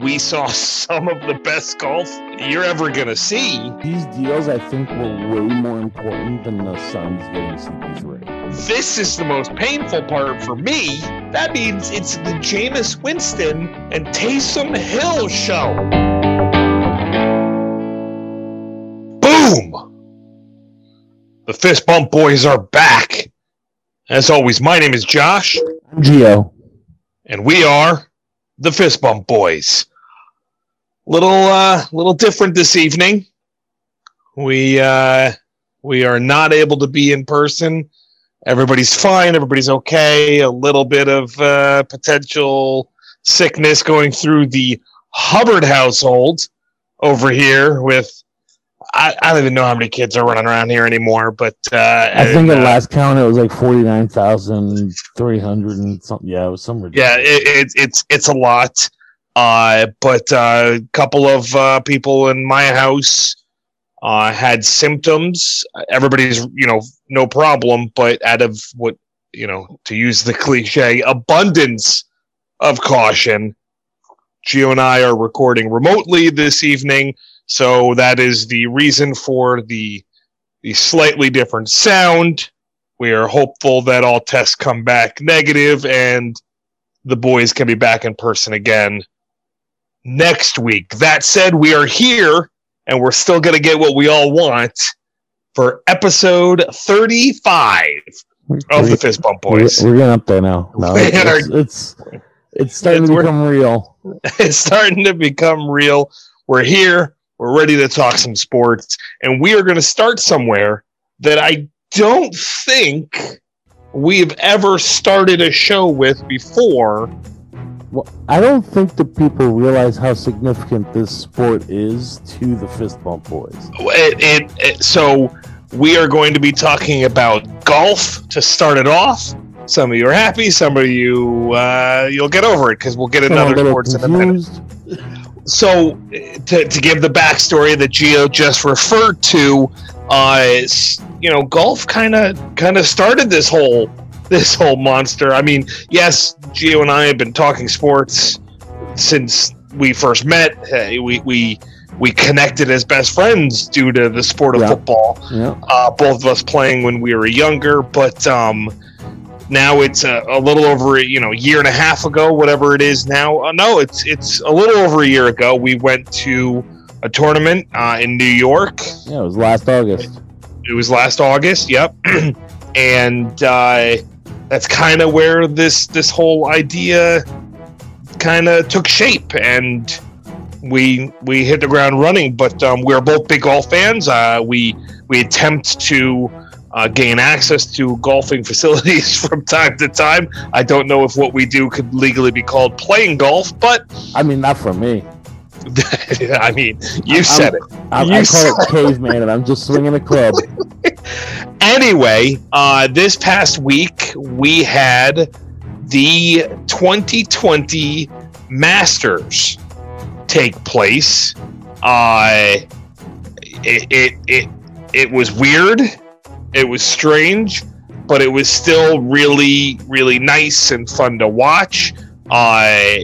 we saw some of the best golf you're ever going to see. These deals, I think, were way more important than the Suns getting CP3. This is the most painful part for me. That means it's the Jameis Winston and Taysom Hill show. Boom! The Fist Bump Boys are back. As always, my name is Josh. I'm Geo. And we are the Fist Bump Boys little uh little different this evening. We uh we are not able to be in person. Everybody's fine, everybody's okay. A little bit of uh potential sickness going through the Hubbard household over here with I, I don't even know how many kids are running around here anymore, but uh, I think the uh, last count it was like forty nine thousand three hundred and something. Yeah, it was some ridiculous. Yeah, it, it, it's it's a lot. Uh, but a uh, couple of uh, people in my house uh, had symptoms. Everybody's, you know, no problem, but out of what, you know, to use the cliche, abundance of caution, Gio and I are recording remotely this evening. So that is the reason for the the slightly different sound. We are hopeful that all tests come back negative and the boys can be back in person again next week. That said, we are here and we're still going to get what we all want for episode 35 of the Fist Bump Boys. We're, getting up there now. No, it's, it's, it's, starting it's, to become real. It's starting to become real. We're here. We're ready to talk some sports. And we are going to start somewhere that I don't think we've ever started a show with before well, I don't think the people realize how significant this sport is to the fist bump boys. It, it, it, so we are going to be talking about golf to start it off. Some of you are happy. Some of you uh, you'll get over it because we'll get another sports in a minute. So to, to give the backstory that Geo just referred to, uh, you know, golf kind of kind of started this whole this whole monster. I mean, yes, Gio and I have been talking sports since we first met. Hey, we we we connected as best friends due to the sport of yeah. football. Yeah. Uh, both of us playing when we were younger, but um, now it's a, a, little over you know a year and a half ago, whatever it is now. Uh, no, it's it's a little over a year ago. We went to a tournament uh, in New York. Yeah, it was last August. It was last August. Yep, and uh, that's kind of where this this whole idea kind of took shape and we we hit the ground running but um, we're both big golf fans uh, we we attempt to uh, gain access to golfing facilities from time to time i don't know if what we do could legally be called playing golf but i mean not for me I mean, you I'm, said it. I, you I call it caveman, and I'm just swinging a club. anyway, uh, this past week we had the 2020 Masters take place. Uh, it, it it it was weird. It was strange, but it was still really really nice and fun to watch. Uh,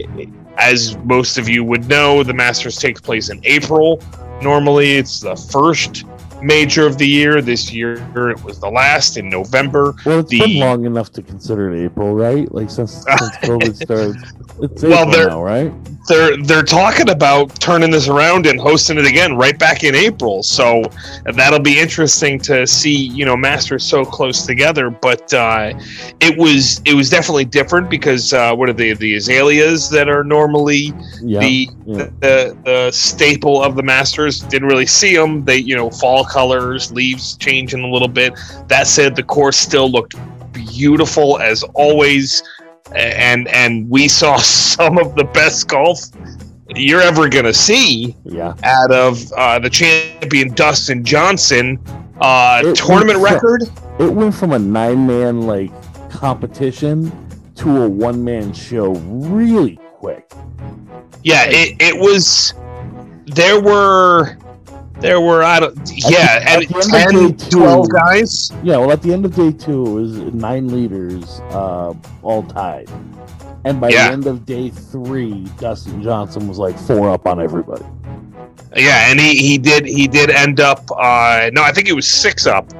as most of you would know, the Masters takes place in April. Normally, it's the first major of the year. This year, it was the last in November. Well, it's the... been long enough to consider it April, right? Like since, since COVID started. It's well, they're, now, right? They're they're talking about turning this around and hosting it again right back in April. So that'll be interesting to see. You know, Masters so close together, but uh, it was it was definitely different because uh, what are the the azaleas that are normally yeah, the, yeah. the the staple of the Masters? Didn't really see them. They you know fall colors, leaves changing a little bit. That said, the course still looked beautiful as always, and and we saw some of the best golf you're ever gonna see. Yeah. Out of uh, the champion Dustin Johnson, uh, tournament record. It went from a nine man like competition to a one man show really quick. Yeah, it, it was. There were there were I don't yeah at, and 10, two, 12 guys. Yeah, well at the end of day two it was nine leaders uh, all tied. And by Yeah. the end of day three, Dustin Johnson was like four up on everybody. Yeah, and he, he did he did end up. Uh, no, I think he was six up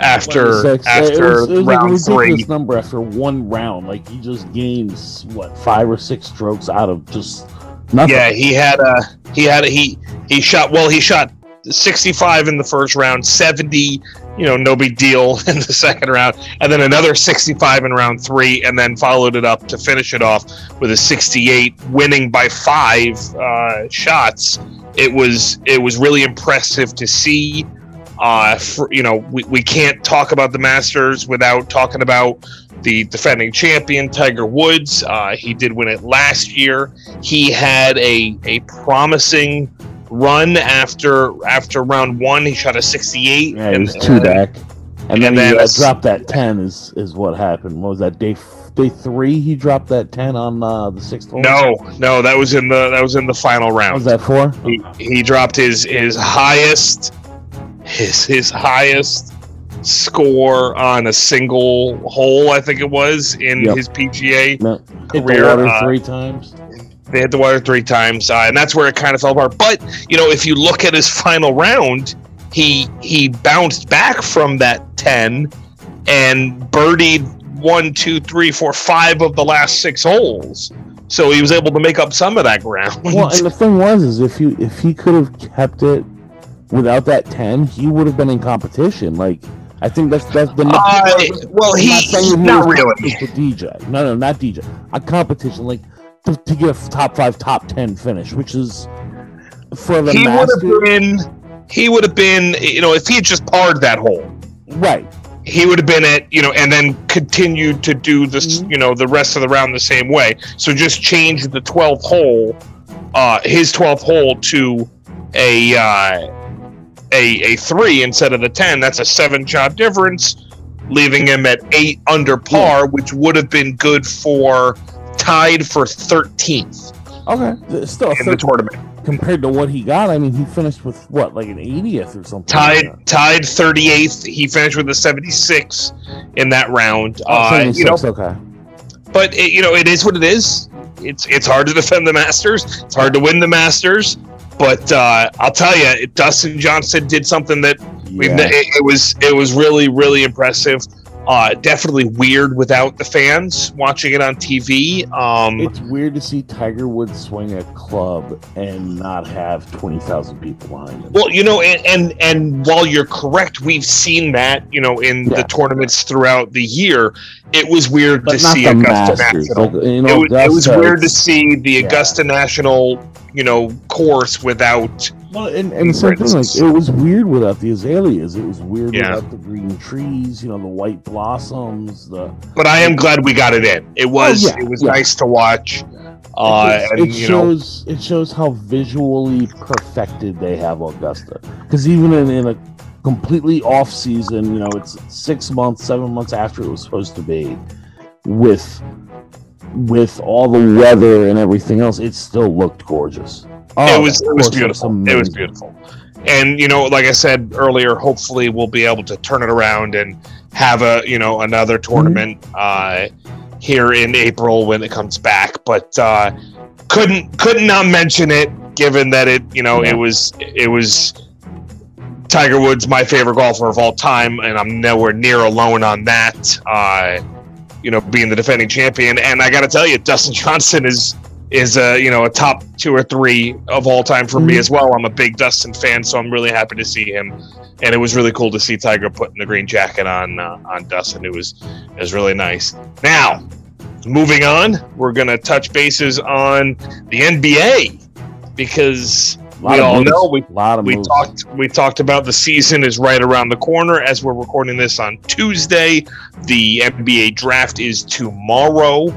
after Six. after it was, it was like round ridiculous three. number after one round. Like he just gains what five or six strokes out of just nothing. Yeah, he had a he had a, he he shot well. He shot 65 in the first round, 70, you know, no big deal in the second round, and then another 65 in round three, and then followed it up to finish it off with a 68, winning by five uh, shots. It was it was really impressive to see. Uh, for, you know, we, we can't talk about the Masters without talking about the defending champion Tiger Woods. Uh, he did win it last year. He had a a promising run after after round one. He shot a 68. Yeah, and, was two back, and then, and then he uh, dropped that ten. Is is what happened? What was that day? Day three, he dropped that ten on uh, the sixth hole. No, no, that was in the that was in the final What round. was that four? he, he dropped his his highest his his highest score on a single hole I think it was in Yep. his PGA No, hit the career, water uh, three times. They hit the water three times uh, and that's where it kind of fell apart but you know if you look at his final round he he bounced back from that 10 and birdied one two three four five of the last six holes so he was able to make up some of that ground Well, and the thing was, is if you if he could have kept it without that ten, he would have been in competition. Like I think that's that's the. Uh, well, he, not he not really. DJ. No, no, not DJ. A competition like to, to get a top five, top ten finish, which is for the He would have been. He would have been. You know, if he had just parred that hole, Right. he would have been at. You know, and then continued to do this. Mhm. You know, the rest of the round the same way. So just change the twelfth hole, uh, his twelfth hole to a uh, a a three instead of the ten. That's a seven shot difference, leaving him at eight under par, which would have been good for tied for thirteenth Okay. Th- Still, in the tournament. compared to what he got, I mean, he finished with what, like an 80th or something. like tied tied 38th he finished with a 76 in that round. Oh, uh, you know okay. but it, you know it is what it is it's it's hard to defend the masters it's hard to win the masters but uh, i'll tell you dustin johnson did something that we've Yeah. it, it was it was really really impressive uh, definitely weird without the fans watching it on tv um, It's weird to see Tiger Woods swing a club and not have 20,000 people behind him. Well, you know, and, and and while you're correct, we've seen that, you know, in Yeah. the tournaments throughout the year. It was weird but to see Augusta Masters. National. Like, you It know, was, it was weird to see the yeah. Augusta National, you know, course without. Well, and, and the same thing, like it was weird without the azaleas. It was weird Yeah. without the green trees. You know, the white blossoms. The But I am glad we got it in. It was Oh, yeah, it was yeah. nice to watch. Uh, it, and it you know, shows it shows how visually perfected they have Augusta. Because even in, in a completely off season, you know, it's six months, seven months after it was supposed to be, with with all the weather and everything else, it still looked gorgeous. Oh, it was it was beautiful. It was beautiful. And you know, like I said earlier, hopefully we'll be able to turn it around and have a you know another tournament uh, here in April when it comes back. But uh, couldn't couldn't not mention it, given that it you know Yeah. it was it was Tiger Woods, my favorite golfer of all time, and I'm nowhere near alone on that. Uh, you know, being the defending champion, and I got to tell you, Dustin Johnson is is a you know a top two or three of all time for me Mhm. as well. I'm a big Dustin fan, so I'm really happy to see him, and it was really cool to see Tiger putting the green jacket on uh, on Dustin. It was it was really nice. Now, moving on, we're gonna touch bases on the NBA because we all moves. know we we moves. talked we talked about the season is right around the corner as we're recording this on Tuesday. The NBA draft is tomorrow.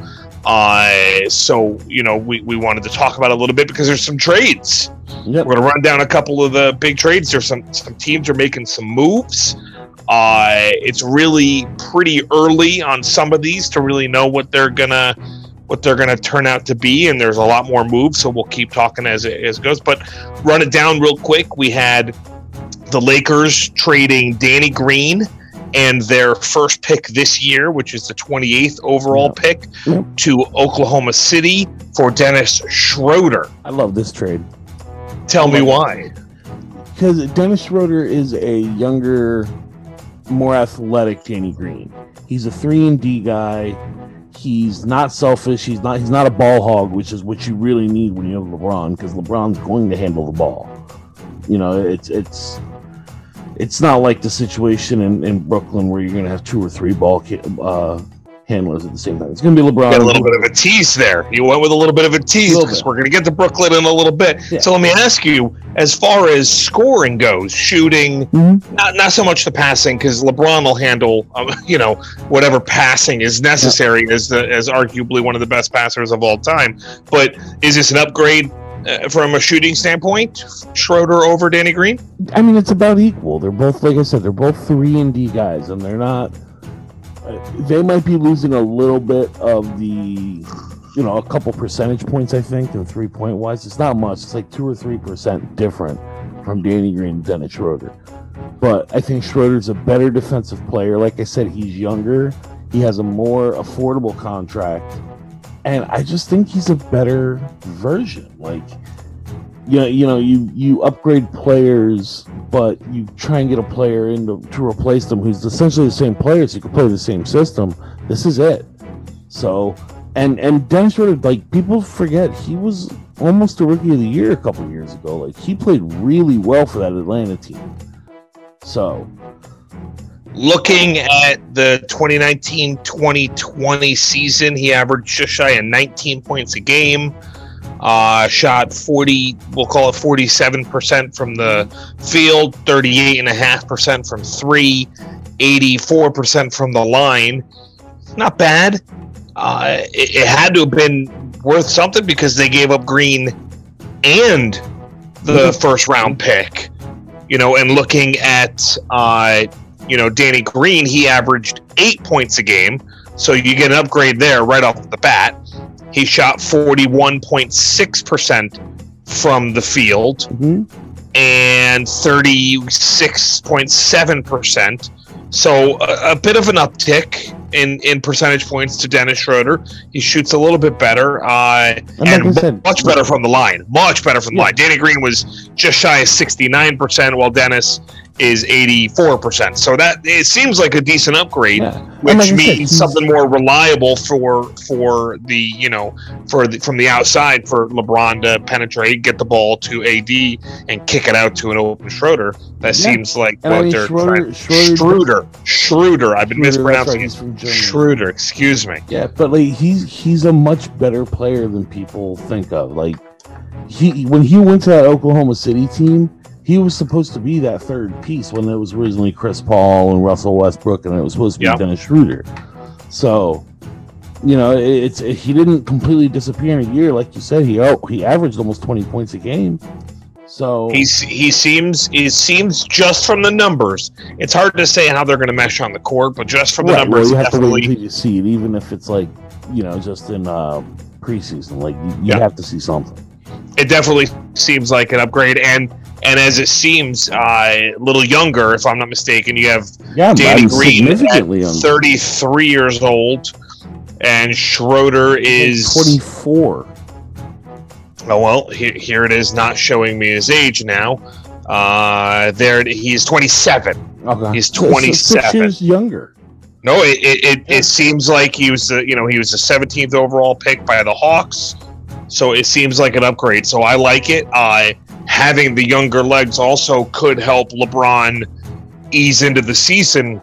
Uh, so you know we, we wanted to talk about a little bit because there's some trades. Yep. We're gonna run down a couple of the big trades. There's some some teams are making some moves. Uh, it's really pretty early on some of these to really know what they're gonna what they're gonna turn out to be, and there's a lot more moves. So we'll keep talking as it, as it goes. But run it down real quick. We had the Lakers trading Danny Green and their first pick this year, which is the 28th overall Yeah. pick, Yeah. to Oklahoma City for Dennis Schroeder. I love this trade Tell me why. because Dennis Schroeder is a younger, more athletic Danny Green. He's a three and D guy. He's not selfish. He's not. He's not a ball hog, which is what you really need when you have LeBron, because LeBron's going to handle the ball. You know, it's it's it's not like the situation in, in Brooklyn where you're going to have two or three ball uh, handlers at the same time. It's going to be LeBron. Got a little bit of a tease there. You went with a little bit of a tease because we're going to get to Brooklyn in a little bit. Yeah. So let me ask you, as far as scoring goes, shooting, Mhm. not not so much the passing because LeBron will handle, um, you know, whatever passing is necessary as the as arguably one of the best passers of all time. But is this an upgrade uh, from a shooting standpoint? Schroeder over Danny Green? I mean, it's about equal. They're both, like I said, they're both three and D guys, and they're not. They might be losing a little bit of the, you know, a couple percentage points. I think, in three point wise, it's not much. It's like two or three percent different from Danny Green and Dennis Schroeder. But I think Schroeder's a better defensive player. Like I said, he's younger. He has a more affordable contract, and I just think he's a better version. Like you know, you know, you you upgrade players, but you try and get a player in to, to replace them who's essentially the same player, so you can play the same system. This is it. So, and and Dennis Schroeder, like people forget, he was almost a rookie of the year a couple years ago. Like he played really well for that Atlanta team. So, Looking at the 2019-2020 season, he averaged just shy of 19 points a game. Uh, shot 40, we'll call it 47% from the field, 38.5% from three, 84% from the line. Not bad. Uh, it, it had to have been worth something because they gave up Green and the Mhm. first round pick. You know, and looking at uh, you know, Danny Green, he averaged eight points a game. So you get an upgrade there right off the bat. He shot 41.6% from the field mhm. and 36.7%. So a, a bit of an uptick in, in percentage points to Dennis Schroeder. He shoots a little bit better. Uh, and like and I said, much better from the line. Much better from the Yeah. line. Danny Green was just shy of 69%, while Dennis is 84%. So that it seems like a decent upgrade, Yeah. Which like I said, means something more reliable for for the you know for the, from the outside for LeBron to penetrate, get the ball to AD, and kick it out to an open Schroeder. That Yeah. seems like And I what mean, they're Schroeder, trying. Schroeder, Schroeder, Schroeder. I've been Schroeder, that's right, mispronouncing from Germany. Schroeder. Excuse me. Yeah, but like he's he's a much better player than people think of. Like he when he went to that Oklahoma City team, he was supposed to be that third piece when it was originally Chris Paul and Russell Westbrook, and it was supposed to be Yeah. Dennis Schroeder. So, you know, it- it's he didn't completely disappear in a year, like you said. He oh, he averaged almost twenty points a game. So He's he seems it seems just from the numbers. It's hard to say how they're going to mesh on the court, but just from the right, well, numbers, you have to wait you see it, even if it's like you know just in uh, preseason. Like you, you Yeah. have to see something. It definitely seems like an upgrade, and and as it seems uh, a little younger, if I'm not mistaken, you have Yeah, Danny Green significantly younger. 33 years old, and Schroeder is 24. Oh well, here, here it is, not showing me his age now. Uh, there he's 27. Okay. He's So- so Six 27. years younger. No, it it, it, it seems like he was the you know he was the 17th overall pick by the Hawks, so it seems like an upgrade. So I like it. Uh, having the younger legs also could help LeBron ease into the season,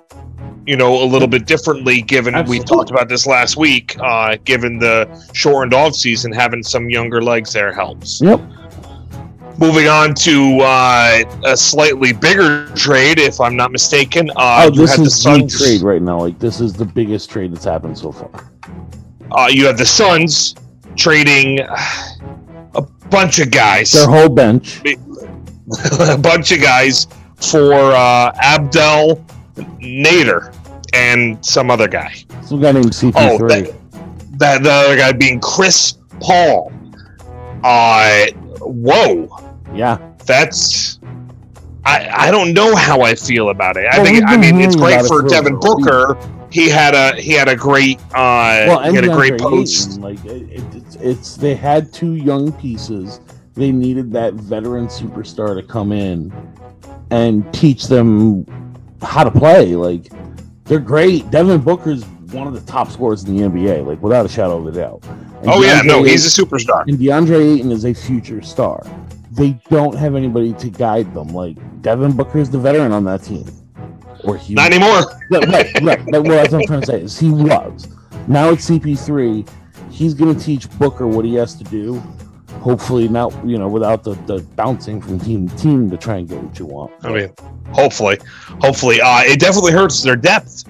you know, a little bit differently. Given we talked about this last week, uh, given the shortened off season, having some younger legs there helps. Yep. Moving on to uh, a slightly bigger trade, if I'm not mistaken. Uh, oh, you this is the Suns trade right now. Like this is the biggest trade that's happened so far. Uh, you have the Suns trading a bunch of guys, Their whole bench. a bunch of guys for uh, Abdel Nader and some other guy. Some guy named CP3. Oh, that, that the other guy being Chris Paul. Uh, whoa, yeah. that's I, I don't know how I feel about it. I Well, think I mean it's great for Devin. Booker. He had a he had a great uh Well, he had a great post. Like it, it, it's, it's they had two young pieces. They needed that veteran superstar to come in and teach them how to play. Like they're great. Devin Booker's one of the top scorers in the NBA, like without a shadow of a doubt. And Oh yeah, no, he's a superstar. and DeAndre Ayton is a future star. They don't have anybody to guide them. Like Devin Booker is the veteran on that team, or he Not anymore. right, right, well, that's what I'm trying to say. Is he was. Now it's CP3. He's going to teach Booker what he has to do. Hopefully, not you know without the, the bouncing from team to team to try and get what you want. I mean, hopefully, hopefully, uh, it definitely hurts their depth.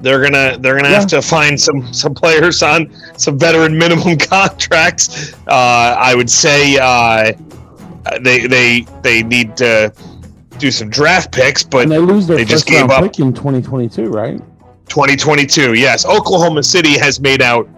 They're gonna they're gonna have to find some some players on some veteran minimum contracts. Uh, I would say uh, they they they need to do some draft picks, but and they lose their they first just gave round up. pick in 2022, right? 2022, yes, Oklahoma City has made out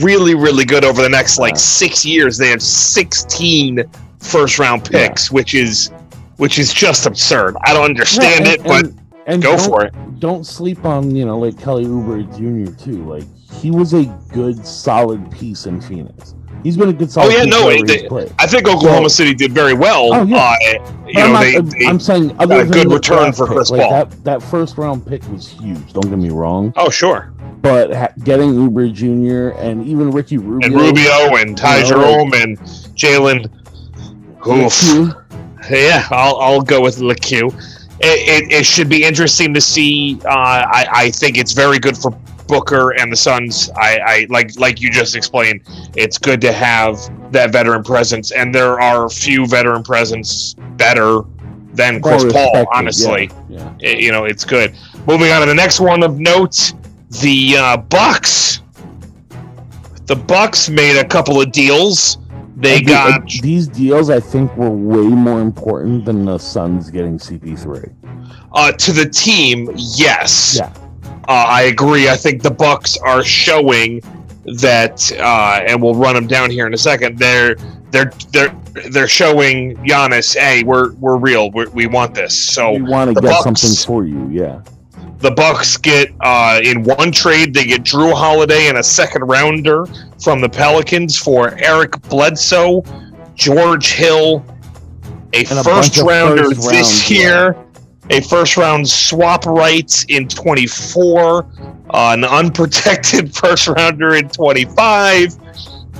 really really good over the next like Yeah. six years. They have 16 first round picks, which is which is just absurd. I don't understand Yeah, it, but and go for it. Don't sleep on you know like Kelly Oubre Jr. too. Like he was a good, solid piece in Phoenix. He's been a good, solid. Oh, yeah, no, they- I think Oklahoma So- City did very well. Oh, yeah. uh, you But I'm, not- they, I'm- saying a good return for pick, Chris like Paul. That, that first round pick was huge. Don't get me wrong, oh sure, but ha- getting Oubre Jr. and even Ricky Rubio, and Rubio and Ty you know, Jerome and Jalen. Oof. Yeah, I'll I'll go with Lecque. It, it, it should be interesting to see. Uh, I I think it's very good for Booker and the Suns. I, I like like you just explained. It's good to have that veteran presence, and there are few veteran presence better than Chris Paul. Honestly, yeah, It- you know it's good. Moving on to the next one of note, the uh, Bucks. The Bucks made a couple of deals. They the- got these deals. I think were way more important than the Suns getting CP3. uh, to the team. Yes, Yeah. Uh, I agree. I think the Bucks are showing that, uh, and we'll run them down here in a second. They're they're they're they're showing Giannis, hey, we're we're real. We're, we want this. So we want to get Bucks- something for you. Yeah, the Bucks get uh, in one trade. They get Jrue Holiday and a second rounder from the Pelicans for Eric Bledsoe, George Hill, a And first rounder first this rounds, year, a first round swap rights in 24, uh, an unprotected first rounder in 25,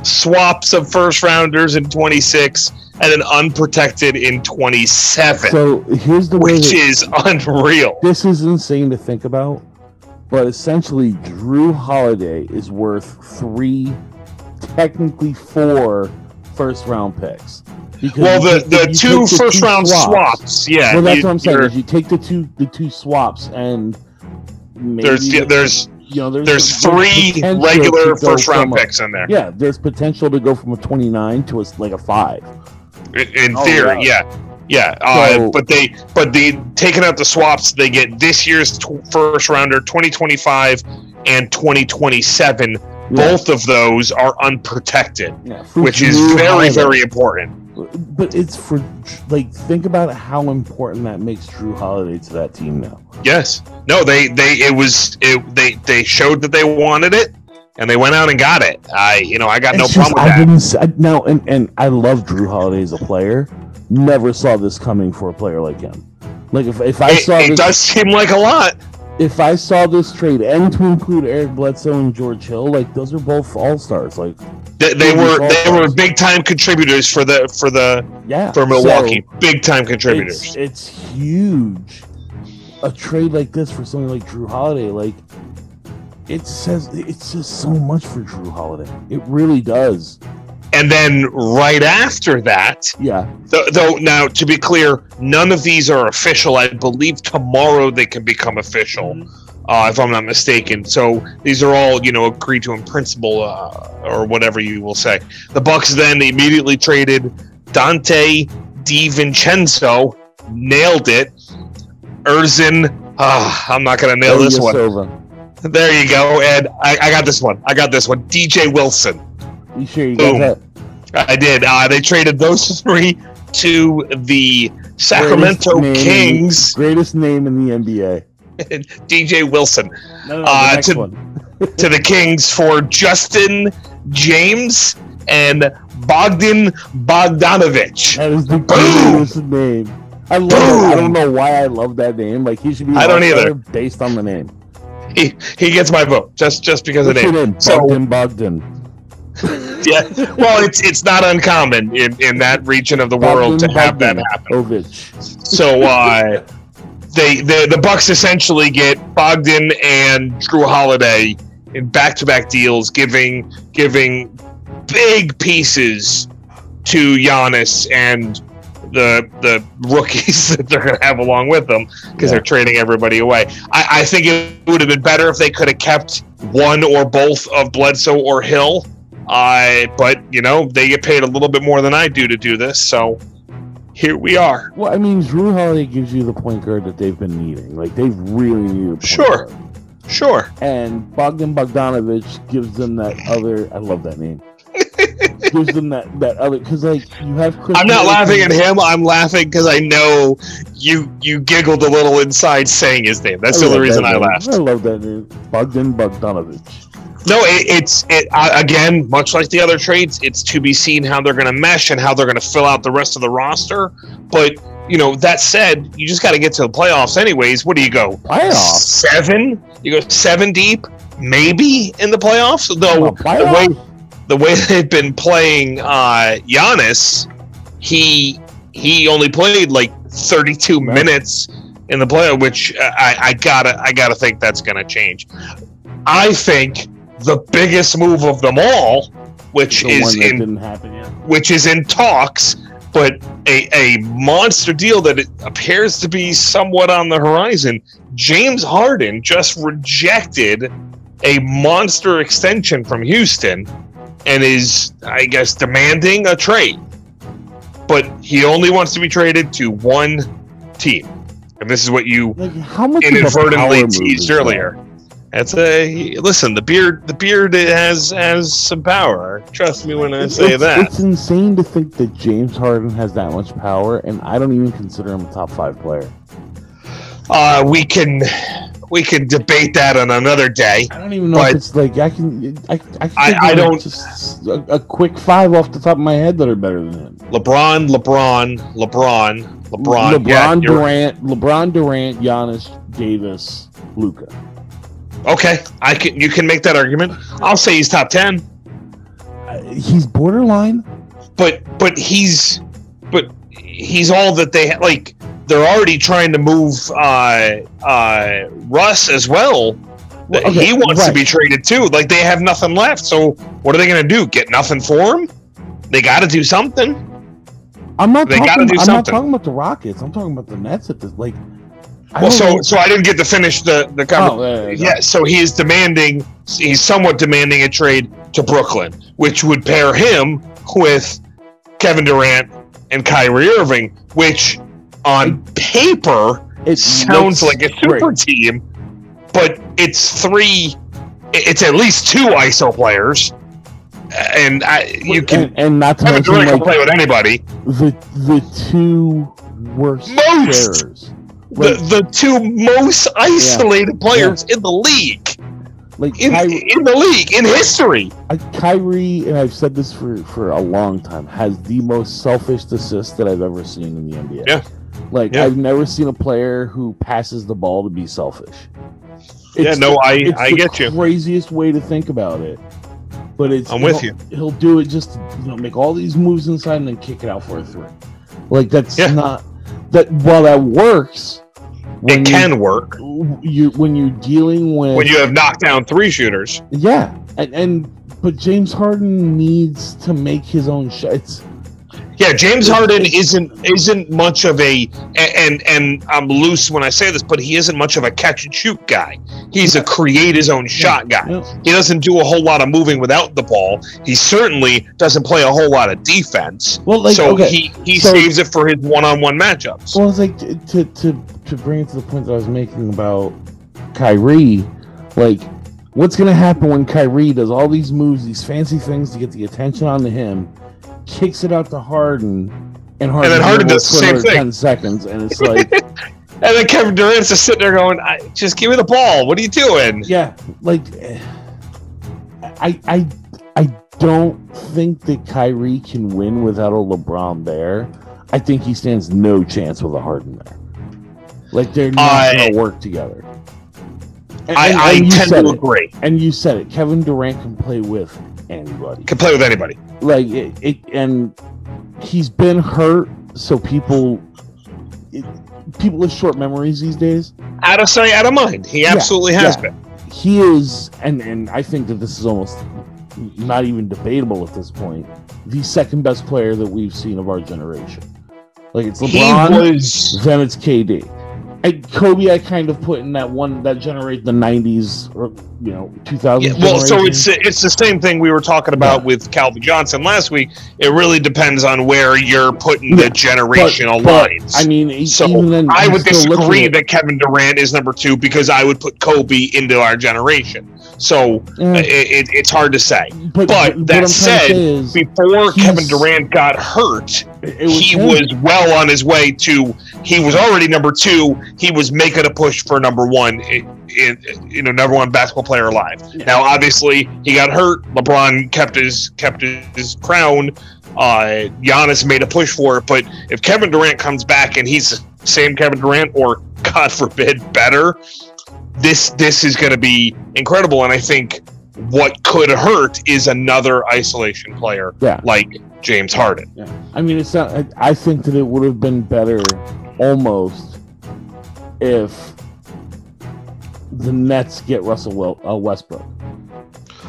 swaps of first rounders in 26, and an unprotected in 27, So here's the way. which is unreal. this is insane to think about, but essentially, Jrue Holiday is worth three, technically four first round picks. Well, the, the you two first two round swaps, yeah. Well, that's you- what I'm saying. Is you take the two the two swaps and There's yeah, there's you know there's there's three regular first round a- picks in there. Yeah, there's potential to go from a 29 to a, like a five. In, in Oh, theory, yeah, yeah. Uh, So- but they but the taking out the swaps, they get this year's tw- first rounder, 2025 and 2027. Yeah, Both of those are unprotected, yeah, which is very very important. But it's for like think about how important that makes Jrue Holiday to that team now. Yes. No, they they it was it, they they showed that they wanted it, and they went out and got it. I you know I got no It's problem with I that. didn't I- now, and and I love Jrue Holiday as a player. Never saw this coming for a player like him. Like if, if I It, saw it this, does seem like a lot. If I saw this trade and to include Eric Bledsoe and George Hill, like those are both all stars. Like They, they were they were big time contributors for the for the yeah, for Milwaukee. big time contributors. It's, it's huge. A trade like this for something like Jrue Holiday, like it says it says so much for Jrue Holiday. It really does. And then right after that, Yeah. though, though now to be clear, none of these are official. I believe tomorrow they can become official, uh, if I'm not mistaken. So these are all you know agreed to in principle, uh, or whatever you will say. The Bucks then immediately traded Donte DiVincenzo, nailed it. Ersan, ah, I'm not gonna nail this one. Ilyasova. There you go, and I, I got this one. I got this one. DJ Wilson. You sure you Boom. got that? I did. Uh, they traded those three to the Sacramento Greatest name- Kings, Greatest name in the NBA. DJ Wilson, No, no, Uh, the to- to the Kings for Justin James and Bogdan Bogdanovich. That is the Boom! greatest name. I love it. I don't know why I love that name. Like he should be. I don't my either. Based on the name. He, he gets my vote just just because of What's the your name. name? So Bogdan Bogdan. yeah, well, it's it's not uncommon in, in that region of the world to have that happen. Bogdanovich. So uh, they the the Bucks essentially get Bogdan and Jrue Holiday in back to back deals, giving giving big pieces to Giannis and the the rookies that they're going to have along with them because Yeah. they're trading everybody away. I, I think it would have been better if they could have kept one or both of Bledsoe or Hill. Uh, but you know they get paid a little bit more than I do to do this, so here we are. Well, I mean, Jrue Holiday gives you the point guard that they've been needing. Like they've really needed. Sure. guard. Sure. And Bogdan Bogdanovich gives them that other. I love that name. gives them that that other because like you have Chris. I'm not laughing at him. I'm laughing because I know you you giggled a little inside saying his name. That's the only reason I laughed. I love that name, Bogdan Bogdanovich. No, it, it's it uh, again, much like the other trades. It's to be seen how they're going to mesh and how they're going to fill out the rest of the roster. But you know, that said, you just got to get to the playoffs anyways. What do you go Playoffs. seven? You go seven deep, maybe in the playoffs. Though Oh, the way the way they've been playing uh Giannis, he he only played like 32 Right. minutes in the playoff, which I, I gotta I gotta think that's gonna change. I think the biggest move of them all, which the is in didn't happen yet. which is in talks, but a, a monster deal that it appears to be somewhat on the horizon. James Harden just rejected a monster extension from Houston and is, I guess, demanding a trade. But he only wants to be traded to one team. And this is what you Like how much inadvertently teased earlier. that? That's a listen. The beard, the beard has has some power. Trust me when I It's- say it's, that. It's insane to think that James Harden has that much power, and I don't even consider him a top five player. Uh, we can we can debate that on another day. I don't even know if it's like I can. I, I, I- I don't- just a, a quick five off the top of my head that are better than him. LeBron, LeBron, LeBron, LeBron. LeBron yeah, Durant, LeBron Durant, Giannis, Davis, Luka. Okay, I can. You can make that argument. I'll say he's top ten, Uh, he's borderline. but but he's but he's all that they ha- like. They're already trying to move uh, uh, Russ as well. Well, okay, he wants to be traded too. Like they have nothing left. So what are they going to do? Get nothing for him? They got to do something. I'm not. They talking, gotta do I'm not talking about the Rockets. I'm talking about the Nets at this. Like, Well, so know- so I didn't get to finish the the conversation. Oh. Yeah, so he is demanding, he's somewhat demanding a trade to Brooklyn, which would pair him with Kevin Durant and Kyrie Irving, which on paper It sounds like a super great. team, but it's three, it's at least two ISO players, and I, you can. and, and not to Kevin mention Durant can play with anybody. the the two worst Most! sharers. The, Like, the two most isolated players in the league, like in, Kyrie, in the league, in history. Kyrie, and I've said this for for a long time, has the most selfish assist that I've ever seen in the NBA. Yeah. Like Yeah. I've never seen a player who passes the ball to be selfish. Yeah, no, I- it's I the get you. Craziest way to think about it, but it's I'm with you. He'll do it just to, you know make all these moves inside and then kick it out for a three. Like that's Yeah. not that. While that works, It you- can work you when you're dealing with when you have knockdown three shooters. yeah and and but James Harden needs to make his own shot. Yeah, James Harden isn't isn't much of a and and I'm loose when I say this, but he isn't much of a catch and shoot guy. He's a create his own shot guy. He doesn't do a whole lot of moving without the ball. He certainly doesn't play a whole lot of defense. well like so okay. he he so- saves it for his one-on-one matchups. well, it's like to, to to to bring it to the point that I was making about Kyrie, like what's gonna happen when Kyrie does all these moves, these fancy things to get the attention onto him, kicks it out to Harden, and Harden, And then Harden does the same thing. Ten seconds, and it's like, And then Kevin Durant's just sitting there going, I, "Just give me the ball. What are you doing?" yeah, like I I I don't think that Kyrie can win without a LeBron there. I think he stands no chance with a Harden there. Like they're not I- gonna work together. And- I, and- I and tend to it. agree. And you said it. Kevin Durant can play with anybody. Can play with anybody. Like it, it and he's been hurt, so people it, people have short memories these days. Out of sight, out of mind. He Yeah, absolutely has yeah. been. He is, and and I think that this is almost not even debatable at this point. The second best player that we've seen of our generation. Like it's LeBron, was. then it's KD. And Kobe, I kind of put in that one that generate the '90s or you know 2000s. Yeah, well, so it's it's the same thing we were talking about Yeah. with Calvin Johnson last week. It really depends on where you're putting the generational but, lines. I mean, So, then, I would still look at disagree that Kevin Durant is number two because I would put Kobe into our generation. So Yeah. it, it, it's hard to say. But, But what that I'm trying to said, is, Before Kevin Durant got hurt, was he him. was well on his way to. He was already number two. He was making a push for number one, i- in, you know, number one basketball player alive. Yeah. Now, obviously, he got hurt. LeBron kept his kept his crown. Uh, Giannis made a push for it. But if Kevin Durant comes back and he's the same Kevin Durant, or God forbid, better, this this is going to be incredible. And I think what could hurt is another isolation player Yeah. like James Harden. Yeah. I mean, it's not. I, think that it would have been better, almost, if the Nets get Russell Wel- uh, Westbrook.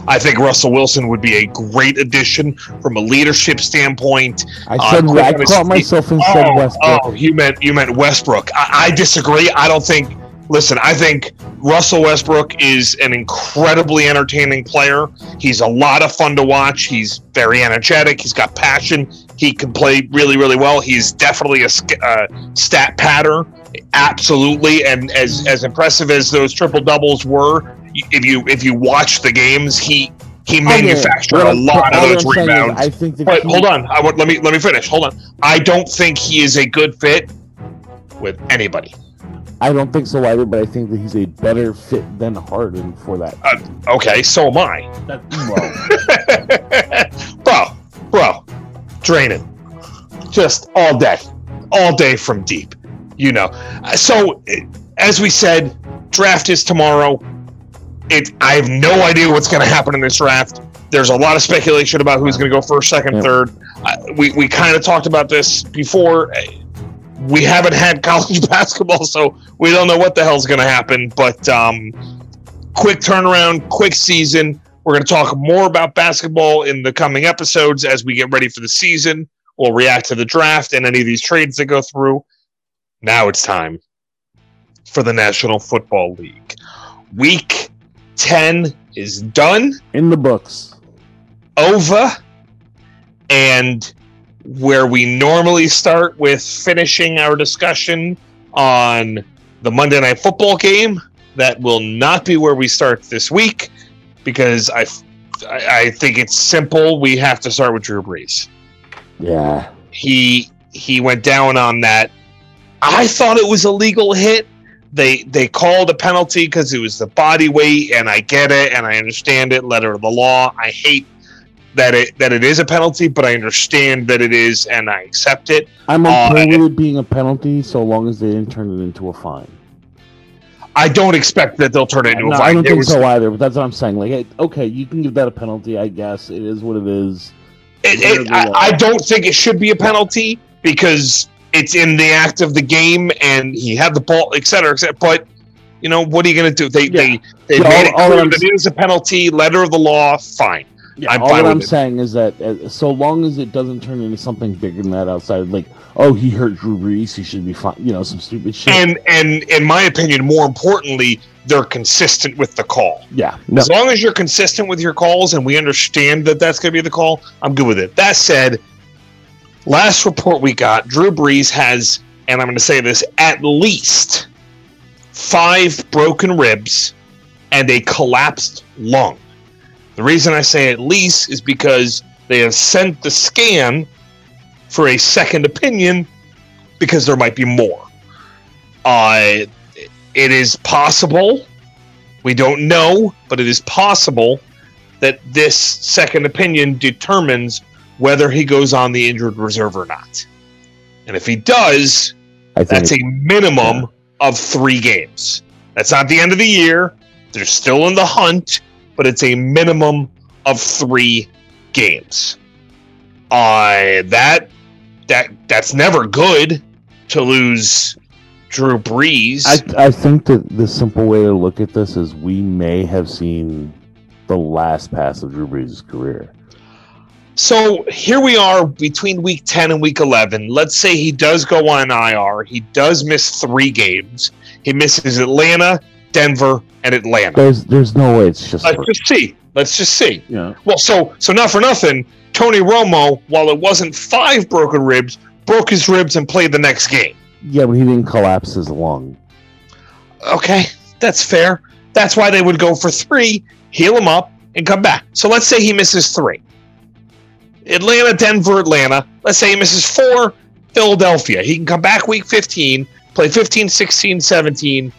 I think Russell Wilson would be a great addition from a leadership standpoint. I Uh, said quick I caught myself and said Oh, Westbrook. oh, you meant you meant Westbrook. I, I disagree. I don't think. Listen, I think Russell Westbrook is an incredibly entertaining player. He's a lot of fun to watch. He's very energetic. He's got passion. He can play really, really well. He's definitely a uh, stat patter, absolutely. And as as impressive as those triple doubles were, if you if you watch the games, he he manufactured What a lot of those rebounds. I think But hold on, I want let me let me finish. Hold on. I don't think he is a good fit with anybody. I don't think so either, but I think that he's a better fit than Harden for that. Okay, so am I. that bro, bro, draining. Just all day. All day from deep. You know. Uh, So eh, as we said, draft is tomorrow. It I have no idea what's gonna happen in this draft. There's a lot of speculation about who's going to go first, second, Yeah. third. Uh, we we kind of talked about this before. We haven't had college basketball, so we don't know what the hell's going to happen. But um, quick turnaround, quick season. We're going to talk more about basketball in the coming episodes as we get ready for the season. We'll react to the draft and any of these trades that go through. Now it's time for the National Football League. Week 10 is done in the books. over and where we normally start with finishing our discussion on the Monday Night Football game, that will not be where we start this week because I, I I think it's simple. We have to start with Drew Brees. Yeah, He he went down on that. I thought it was a legal hit. They they called a penalty because it was the body weight, and I get it and I understand it. Letter of the law. I hate that it that it is a penalty, but I understand that it is, and I accept it. I'm Uh, okay with it being a penalty so long as they didn't turn it into a fine. I don't expect that they'll turn it into No, fine. I don't There think was- so either. But that's what I'm saying. Like, okay, you can give that a penalty. I guess it is what it is. it- it- I, I don't think it should be a penalty because it's in the act of the game, and he had the ball, et cetera, et cetera. But you know what are you going to do? They they they Yeah, made all- it all clear that it is a penalty. Letter of the law, fine. Yeah, I'm all that I'm it. saying is that uh, so long as it doesn't turn into something bigger than that outside, like, oh, he hurt Drew Brees, he should be fine. You know, some stupid shit. And and in my opinion, more importantly, they're consistent with the call. yeah, no, As long as you're consistent with your calls and we understand that that's going to be the call, I'm good with it. That said, last report we got, Drew Brees has, and I'm going to say this, at least five broken ribs and a collapsed lung. The reason I say at least is because they have sent the scan for a second opinion because there might be more. Uh, it is possible, we don't know, but it is possible that this second opinion determines whether he goes on the injured reserve or not. And if he does, that's a minimum yeah. of three games. That's not the end of the year. They're still in the hunt, but it's a minimum of three games. Uh, that that that's never good to lose Drew Brees. I, I think that the simple way to look at this is we may have seen the last pass of Drew Brees' career. So here we are between week 10 and week 11. Let's say he does go on IR. He does miss three games. He misses Atlanta, Denver, and Atlanta. There's there's no way it's just. Let's just see. Let's just see. Yeah. Well, so so not for nothing, Tony Romo, while it wasn't five broken ribs, broke his ribs and played the next game. Yeah, but he didn't collapse his lung. Okay, that's fair. That's why they would go for three, heal him up, and come back. So let's say he misses three. Atlanta, Denver, Atlanta. Let's say he misses four, Philadelphia. He can come back week 15, play 15, 16, 17,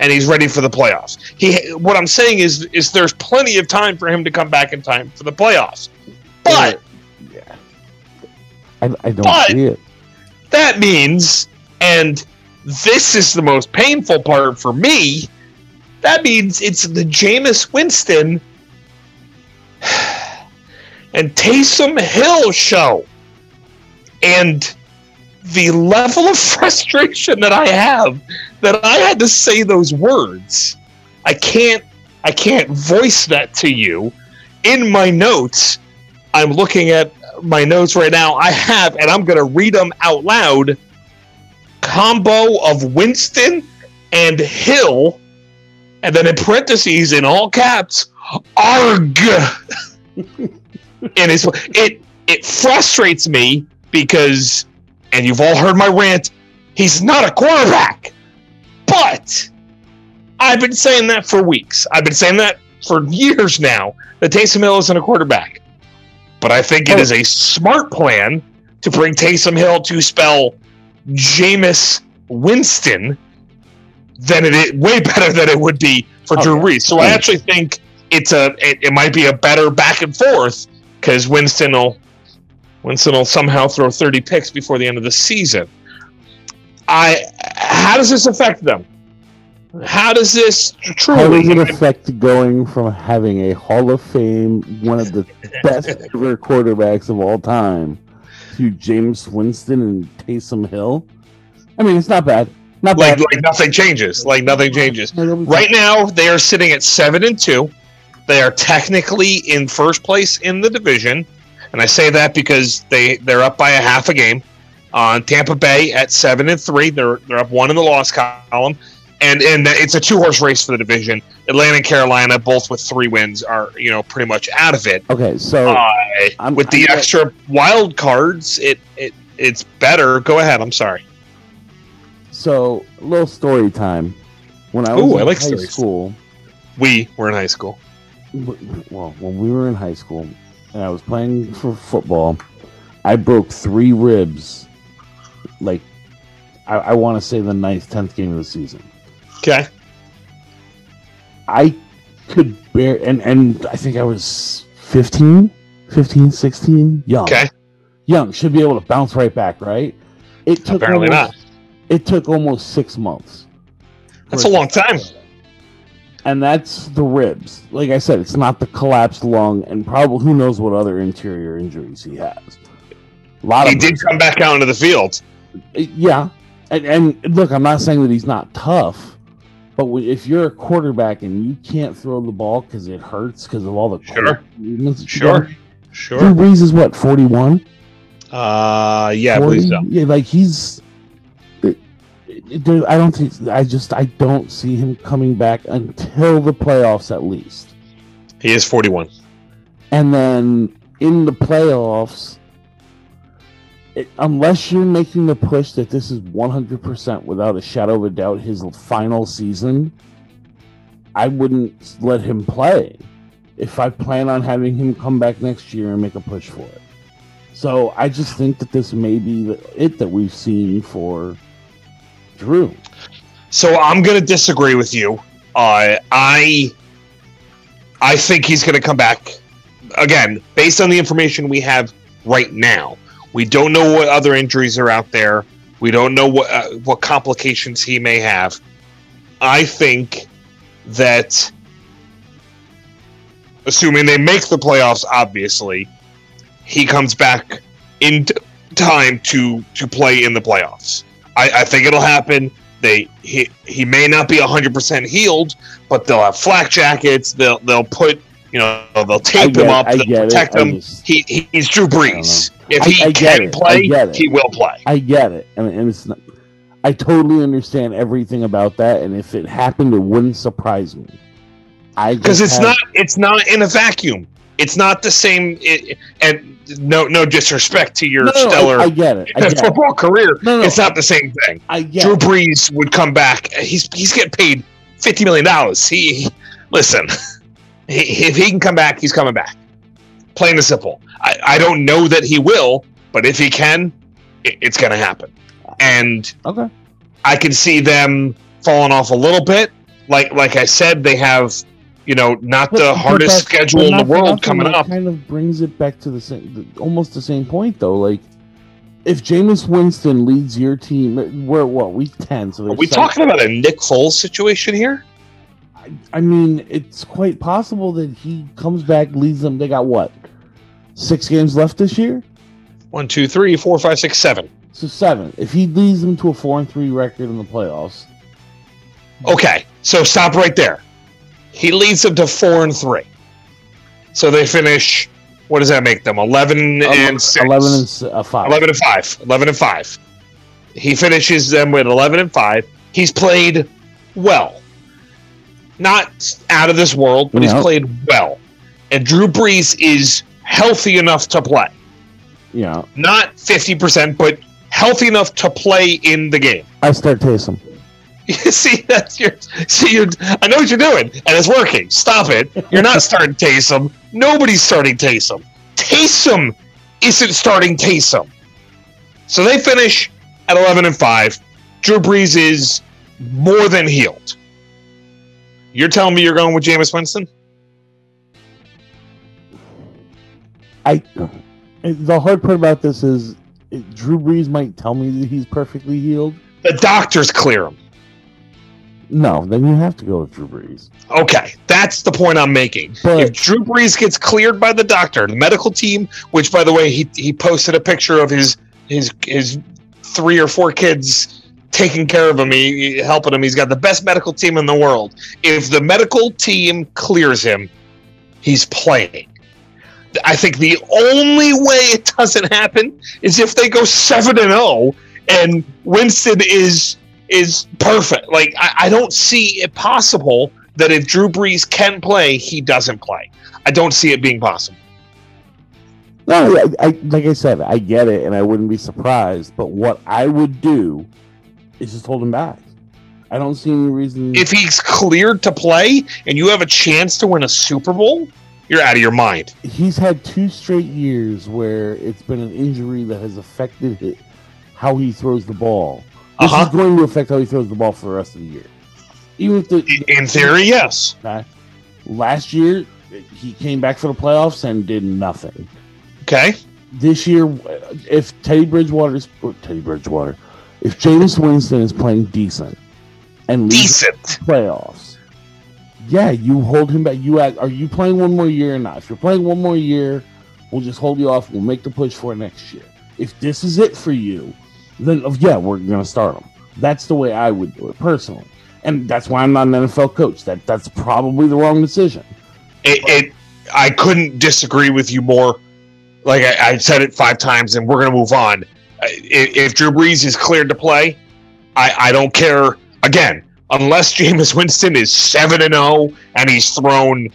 and he's ready for the playoffs. He what I'm saying is is there's plenty of time for him to come back in time for the playoffs. But yeah. I, I don't but see it. That means and this is the most painful part for me. That means it's the Jameis Winston and Taysom Hill show. And the level of frustration that I have that I had to say those words. I can't I can't voice that to you. In my notes, I'm looking at my notes right now. I have and I'm going to read them out loud. Combo of Winston and Hill and then in parentheses in all caps arg. and it's it it frustrates me because and you've all heard my rant, he's not a quarterback. But I've been saying that for weeks. I've been saying that for years now that Taysom Hill isn't a quarterback. But I think it oh. is a smart plan to bring Taysom Hill to spell Jameis Winston than it is way better than it would be for okay. Drew Brees. So I actually think it's a it, it might be a better back and forth because Winston will Winston will somehow throw 30 picks before the end of the season. I how does this affect them? How does this truly? How does it affect going from having a Hall of Fame, one of the best ever quarterbacks of all time, to Jameis Winston and Taysom Hill? I mean, it's not bad. Not like, bad. like nothing changes. Like nothing changes. Right now, they are sitting at seven and two. They are technically in first place in the division, and I say that because they they're up by a half a game on Tampa Bay at seven and three. They're they're up one in the loss column, and and it's a two horse race for the division. Atlanta and Carolina, both with three wins, are you know pretty much out of it. Okay, so uh, with the I'm extra wild cards, it it it's better. Go ahead. I'm sorry. So a little story time. When I was Ooh, in I like high school, we were in high school. Well, when we were in high school, and I was playing for football, I broke three ribs like I, I want to say the ninth, tenth game of the season. Okay. I could bear and and I think I was 15, 15, 16, young. Okay. Young should be able to bounce right back, right? It took apparently almost, not. It took almost six months. That's a long time. And that's the ribs. Like I said, it's not the collapsed lung, and probably who knows what other interior injuries he has. A lot he did come back out into the field. Yeah, and, and look, I'm not saying that he's not tough, but if you're a quarterback and you can't throw the ball because it hurts because of all the sure, movements, sure, sure. Drew Brees is what 41. Uh, yeah, 40? I believe so. Yeah, like he's. It, I don't think. I just. I don't see him coming back until the playoffs, at least. He is 41. And then in the playoffs, it, unless you're making the push that this is 100% without a shadow of a doubt his final season, I wouldn't let him play if I plan on having him come back next year and make a push for it. So I just think that this may be the, it that we've seen for Drew. So I'm going to disagree with you. Uh, I I think he's going to come back again based on the information we have right now. We don't know what other injuries are out there. We don't know what uh, what complications he may have. I think that assuming they make the playoffs obviously he comes back in t- time to to play in the playoffs. I, I think it'll happen. They he he may not be hundred percent healed, but they'll have flak jackets. They'll they'll put you know they'll tape him it, up. I They'll it, protect I him. just- he he's Drew Brees. If he I get can it, play, he will play. I get it, and, and it's not, I totally understand everything about that. And if it happened, it wouldn't surprise me. I because it's have- not it's not in a vacuum. It's not the same. It, and no no disrespect to your No, stellar I, I get it. I get it. career, No, no, it's not the same thing. I get Drew it. Brees would come back. He's he's getting paid fifty million dollars. He, he- listen, he, if he can come back, he's coming back. Plain and simple. I, I don't know that he will, but if he can, it, it's going to happen. And Okay. I can see them falling off a little bit. Like like I said, they have you know not But- the hardest schedule in the world coming up. Kind of brings it back to the same, the- almost the same point though. Like, if Jameis Winston leads your team, we're what week ten. So Are we some- talking about a Nick Foles situation here? I, I mean, it's quite possible that he comes back, leads them. They got what six games left this year, One, two, three, four, five, six, seven. so seven. If he leads them to a four and three record in the playoffs, Okay, so stop right there. He leads them to four and three. So they finish. What does that make them? Eleven and six. eleven and uh, five. 11 and 5 11 and 5 he finishes them with 11 and 5 he's played well not out of this world but he's played well and drew brees is healthy enough to play Yeah, not 50% but healthy enough to play in the game I start Taysom. You see that's your see you i know what you're doing and it's working. Stop it. You're not starting Taysom. Nobody's starting Taysom. Taysom isn't starting Taysom. So they finish at 11 and 5 Drew Brees is more than healed. You're telling me you're going with Jameis Winston? I the hard part about this is Drew Brees might tell me that he's perfectly healed. the doctors clear him No, then you have to go with Drew Brees. Okay, that's the point I'm making. But- if Drew Brees gets cleared by the doctor, the medical team, which by the way, he he posted a picture of his his his three or four kids taking care of him, he, he- helping him. He's got the best medical team in the world. If the medical team clears him, he's playing. I think the only way it doesn't happen is if they go seven and zero, and Winston is is perfect. Like I, I don't see it possible that if Drew Brees can play, he doesn't play. I don't see it being possible. No, I, I like I said, I get it, and I wouldn't be surprised. But what I would do is just hold him back. I don't see any reason. If he's cleared to play and you have a chance to win a Super Bowl, you're out of your mind. he's had two straight years where it's been an injury that has affected how he throws the ball. This Uh-huh. is going to affect how he throws the ball for the rest of the year. Even if the In theory, yes. Last year he came back for the playoffs and did nothing. Okay. This year, if Teddy Bridgewater's Teddy Bridgewater, if Jameis Winston is playing decent and Decent. the playoffs, yeah, you hold him back. You act, are you playing one more year or not? If you're playing one more year, we'll just hold you off. We'll make the push for next year. If this is it for you, then oh, yeah, we're gonna start him. That's the way I would do it personally, and that's why I'm not an NFL coach. That that's probably the wrong decision. It, it I couldn't disagree with you more. Like I, I said it five times, and we're gonna move on. If, if Drew Brees is cleared to play, I, I don't care. Again, unless Jameis Winston is seven and zero and he's thrown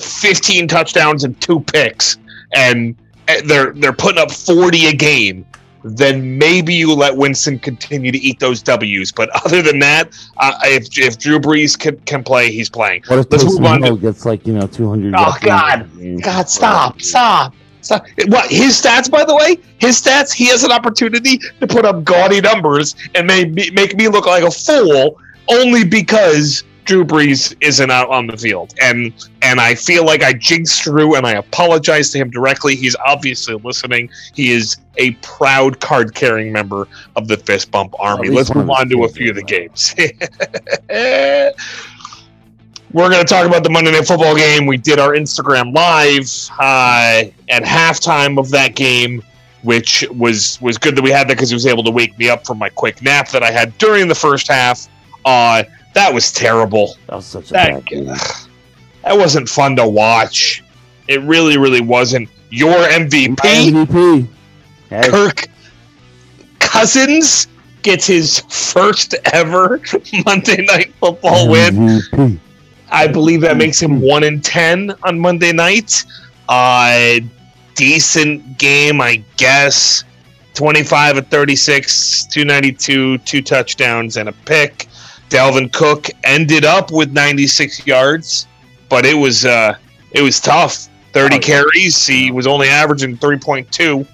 fifteen touchdowns and two picks, and uh, they're they're putting up forty a game, then maybe you let Winston continue to eat those W's. But other than that, uh, if if Drew Brees can, can play, he's playing. What if Let's Taysom move on to- gets like you know 200? Oh, God. God, stop, stop, So, what his stats, by the way, his stats, he has an opportunity to put up gaudy numbers and make make me look like a fool only because Drew Brees isn't out on the field. And and I feel like I jinxed Drew and I apologize to him directly. He's obviously listening. He is a proud card carrying member of the Fist Bump Army. Let's move on to a few of the games. We're going to talk about the Monday Night Football game. We did our Instagram live uh, at halftime of that game, which was was good that we had that because he was able to wake me up from my quick nap that I had during the first half. Uh, that was terrible. That was such a That, bad game. that wasn't fun to watch. It really, really wasn't. Your MVP, MVP. Hey, Kirk Cousins, gets his first ever Monday Night Football win. I believe that makes him one in ten on Monday night. Uh, decent game, I guess. Twenty-five of thirty-six, two ninety-two, two touchdowns and a pick. Dalvin Cook ended up with ninety-six yards, but it was uh, it was tough. 30 carries. He was only averaging three point two.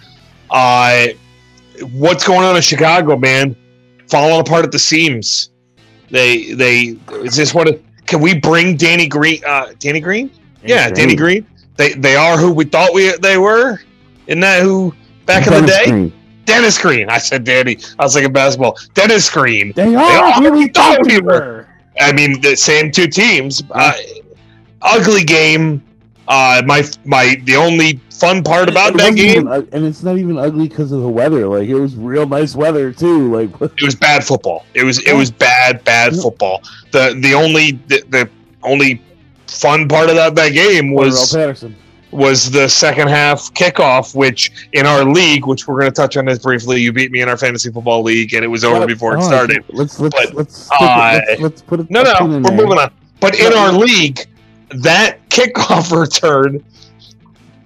Uh, what's going on in Chicago, man? Falling apart at the seams. They they is this what? It, can we bring Danny Green? Uh, Danny Green? Yeah, Danny Green. They they are who we thought we they were. Isn't that who back in the day? Green. Dennis Green. I said Danny. I was thinking basketball. Dennis Green. They are are who we thought we we were. I mean, the same two teams. Uh, ugly game. Uh, my my the only fun part about It that game even and it's not even ugly because of the weather. Like it was real nice weather too. Like it was bad football. It was it was bad bad football. The the only the, the only fun part of that, that game was Patterson. Was the second half kickoff, which in our league, which we're going to touch on this briefly, you beat me in our fantasy football league, and it was over But- before it started. Let's let's But, let's, stick it- uh, let's let's put it. No, no, we're moving on. But in our league, that kickoff return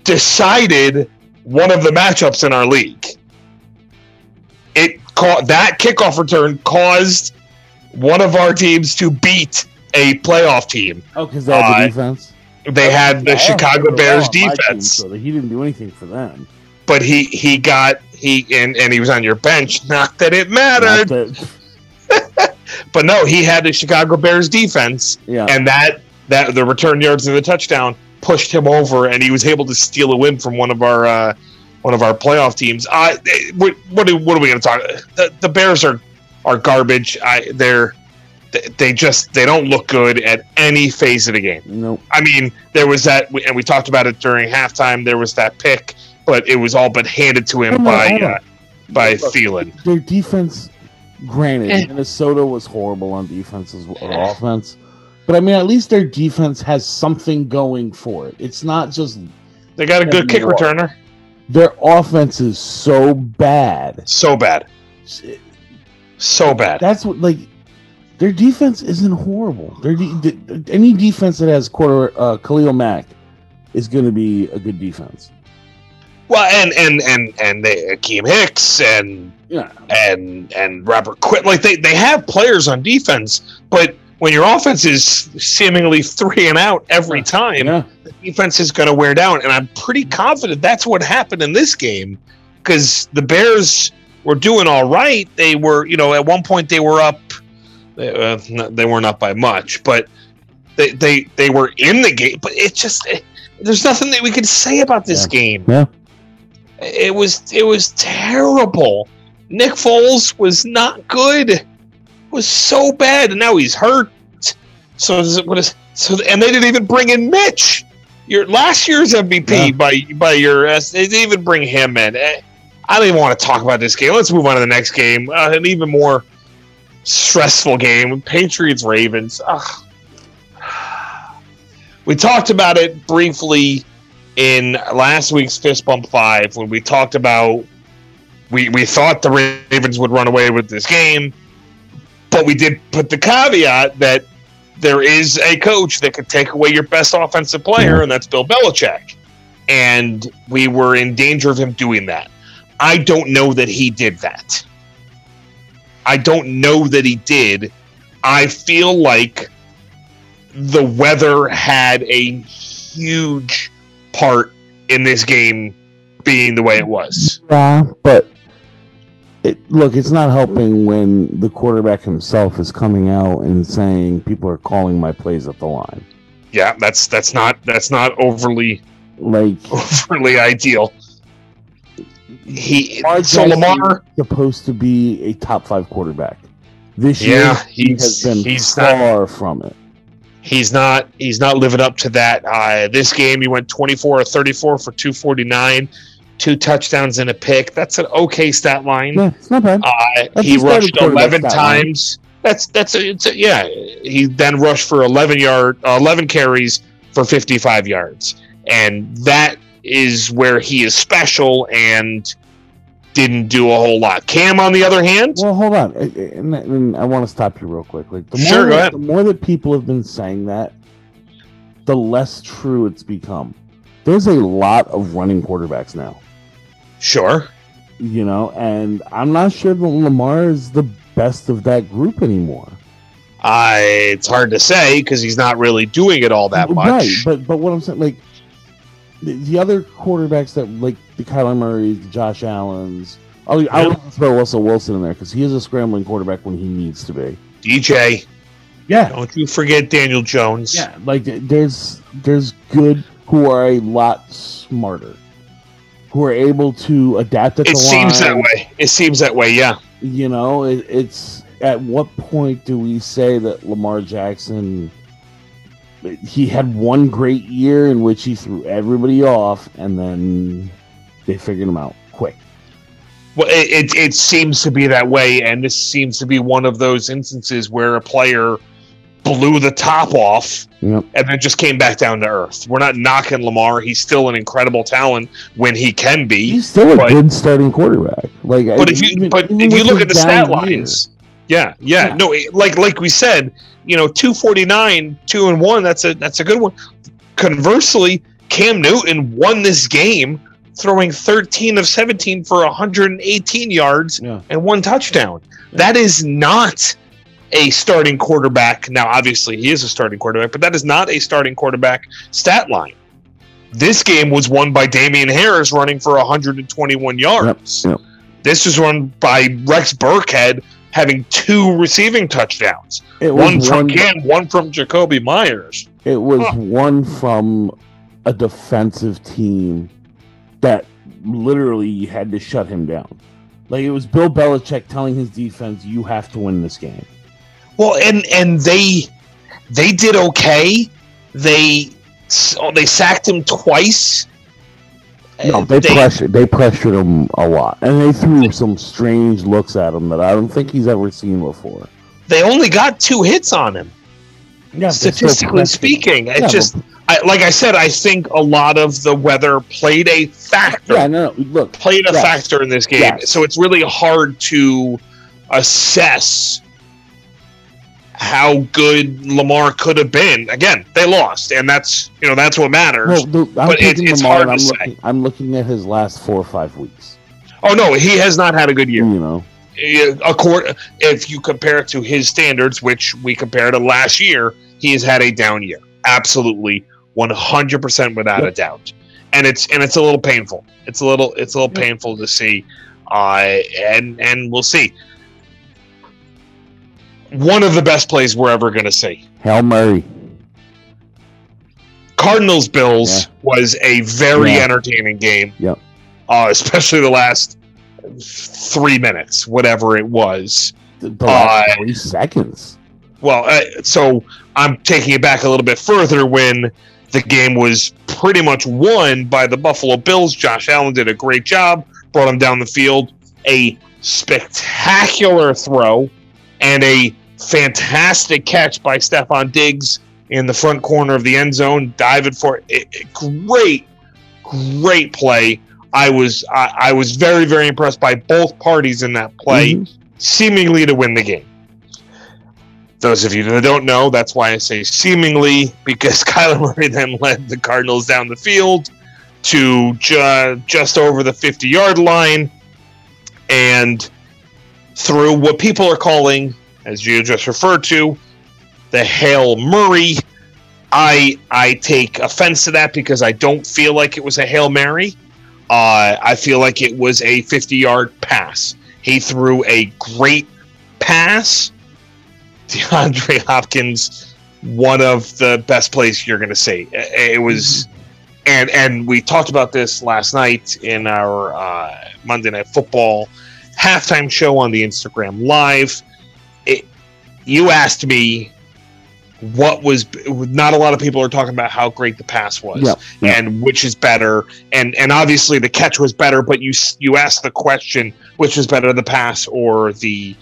decided one of the matchups in our league. It ca- that kickoff return caused one of our teams to beat a playoff team. Oh, because they had uh, the defense. They had the Chicago Bears my team, defense. so he didn't do anything for them. but he he got he and and he was on your bench. Not that it mattered, that- but no, he had the Chicago Bears defense, yeah. and that that the return yards and the touchdown pushed him over, and he was able to steal a win from one of our uh, one of our playoff teams. Uh, eh, what what are, what are we going to talk? The, the Bears are are garbage. I they're they- they just they don't look good at any phase of the game. Nope. I mean, there was that, and we talked about it during halftime. There was that pick, but it was all but handed to him by on. uh, by Look, Thielen. Their defense, granted, Eh. Minnesota was horrible on defense as well, or offense. But I mean, at least their defense has something going for it. It's not just They got a good kick returner. their offense is so bad. So bad, so bad. That's what like their defense isn't horrible. Their de- any defense that has quarter uh, Khalil Mack is going to be a good defense. Well, and and and and they Akiem Hicks and Yeah, and and Robert Quinn, like they they have players on defense, but when your offense is seemingly three and out every time, yeah. the defense is going to wear down. And I'm pretty confident that's what happened in this game because the Bears were doing all right. They were, you know, at one point they were up. Uh, they weren't up by much, but they they they were in the game. But it just it, there's nothing that we could say about this Yeah. game. Yeah. It was it was terrible. Nick Foles was not good. It was so bad, and now he's hurt. So is it, what is so? And they didn't even bring in Mitch, your last year's MVP Yeah. by by your. S- They didn't even bring him in. Eh, I don't even want to talk about this game. Let's move on to the next game. Uh, an even more stressful game: Patriots Ravens. We talked about it briefly in last week's Fist Bump Five when we talked about we we thought the Ravens would run away with this game, but we did put the caveat that there is a coach that could take away your best offensive player, and that's Bill Belichick. And we were in danger of him doing that. I don't know that he did that. I don't know that he did. I feel like the weather had a huge part in this game being the way it was. Yeah, but it, look, it's not helping when the quarterback himself is coming out and saying people are calling my plays at the line. Yeah, that's that's not that's not overly like overly ideal. He so Lamar supposed to be a top five quarterback this yeah, year. He has been he's far not, from it. He's not he's not living up to that. Uh, this game he went 24 or 34 for 249 two touchdowns and a pick. That's an okay stat line. It's not bad. Uh, he rushed eleven times. Line. That's that's a, it's a, yeah. He then rushed for eleven yard, uh, eleven carries for fifty five yards, and that is where he is special and didn't do a whole lot. Cam, on the other hand, well, hold on, and, and I want to stop you real quick. Like the more, sure, go ahead. the more that people have been saying that, the less true it's become. There's a lot of running quarterbacks now. Sure. You know, and I'm not sure that Lamar is the best of that group anymore. I it's hard to say because he's not really doing it all that much. Right, but but what I'm saying, like the, the other quarterbacks that like the Kyler Murray's, the Josh Allen's. I'll. I'll throw Russell Wilson in there because he is a scrambling quarterback when he needs to be. DJ, yeah. Don't you forget Daniel Jones. Yeah, like there's there's good who are a lot smarter who are able to adapt it. It seems line. that way. It seems that way. Yeah. You know, it, it's at what point do we say that Lamar Jackson? He had one great year in which he threw everybody off, and then they figured him out quick. Well, it, it, it seems to be that way, and this seems to be one of those instances where a player blew the top off yep. and then just came back down to earth. We're not knocking Lamar. He's still an incredible talent when he can be. He's still a but, good starting quarterback. Like, but if you even, but even if you look at the stat lines, yeah, yeah, yeah, no, like like we said, you know, two forty nine, two and one. That's a that's a good one. Conversely, Cam Newton won this game throwing 13 of 17 for 118 yards yeah. and one touchdown. That is not a starting quarterback. Now, obviously, he is a starting quarterback, but that is not a starting quarterback stat line. This game was won by Damien Harris running for 121 yards. Yep, yep. This was run by Rex Burkhead having two receiving touchdowns. one from one, Cam, one from Jakobi Meyers. It was huh. one from a defensive team that literally had to shut him down. Like it was Bill Belichick telling his defense, "You have to win this game." Well, and and they they did okay. They they sacked him twice. No, eh, they, they pressured they pressured him a lot, and they threw some strange looks at him that I don't think he's ever seen before. They only got two hits on him. Yeah, statistically speaking, it yeah, just I, like I said, I think a lot of the weather played a factor. Yeah, no, look, played a yes, factor in this game. Yes. So it's really hard to assess how good Lamar could have been. Again, they lost, and that's you know that's what matters. Well, the, but it, it's Lamar, hard to I'm say. Looking, I'm looking at his last four or five weeks. Oh no, he has not had a good year. You know, Accord, if you compare it to his standards, which we compare to last year, he has had a down year. Absolutely, 100 percent without yep. a doubt. And it's and it's a little painful. It's a little it's a little yep. painful to see. Uh, and and we'll see one of the best plays we're ever going to see. Hail Murray. Cardinals Bills yeah. was a very yeah. entertaining game. Yep. Uh, especially the last three minutes, whatever it was. The, the last uh, three seconds. Well, uh, so I'm taking it back a little bit further when the game was pretty much won by the Buffalo Bills. Josh Allen did a great job, brought him down the field. A spectacular throw and a fantastic catch by Stefon Diggs in the front corner of the end zone, diving for it. Great, great play. I was I, I, was very very impressed by both parties in that play, mm-hmm. seemingly to win the game. Those of you that don't know, that's why I say seemingly because Kyler Murray then led the Cardinals down the field to ju- just over the 50 yard line and through what people are calling as you just referred to, the Hail Murray. I I take offense to that because I don't feel like it was a Hail Mary. Uh, I feel like it was a 50 yard pass. He threw a great pass. DeAndre Hopkins, one of the best plays you're going to see. It was, and and we talked about this last night in our uh, Monday Night Football halftime show on the Instagram Live. It, you asked me what was not a lot of people are talking about how great the pass was Yeah, yeah. and which is better and and obviously the catch was better but you you asked the question which is better the pass or the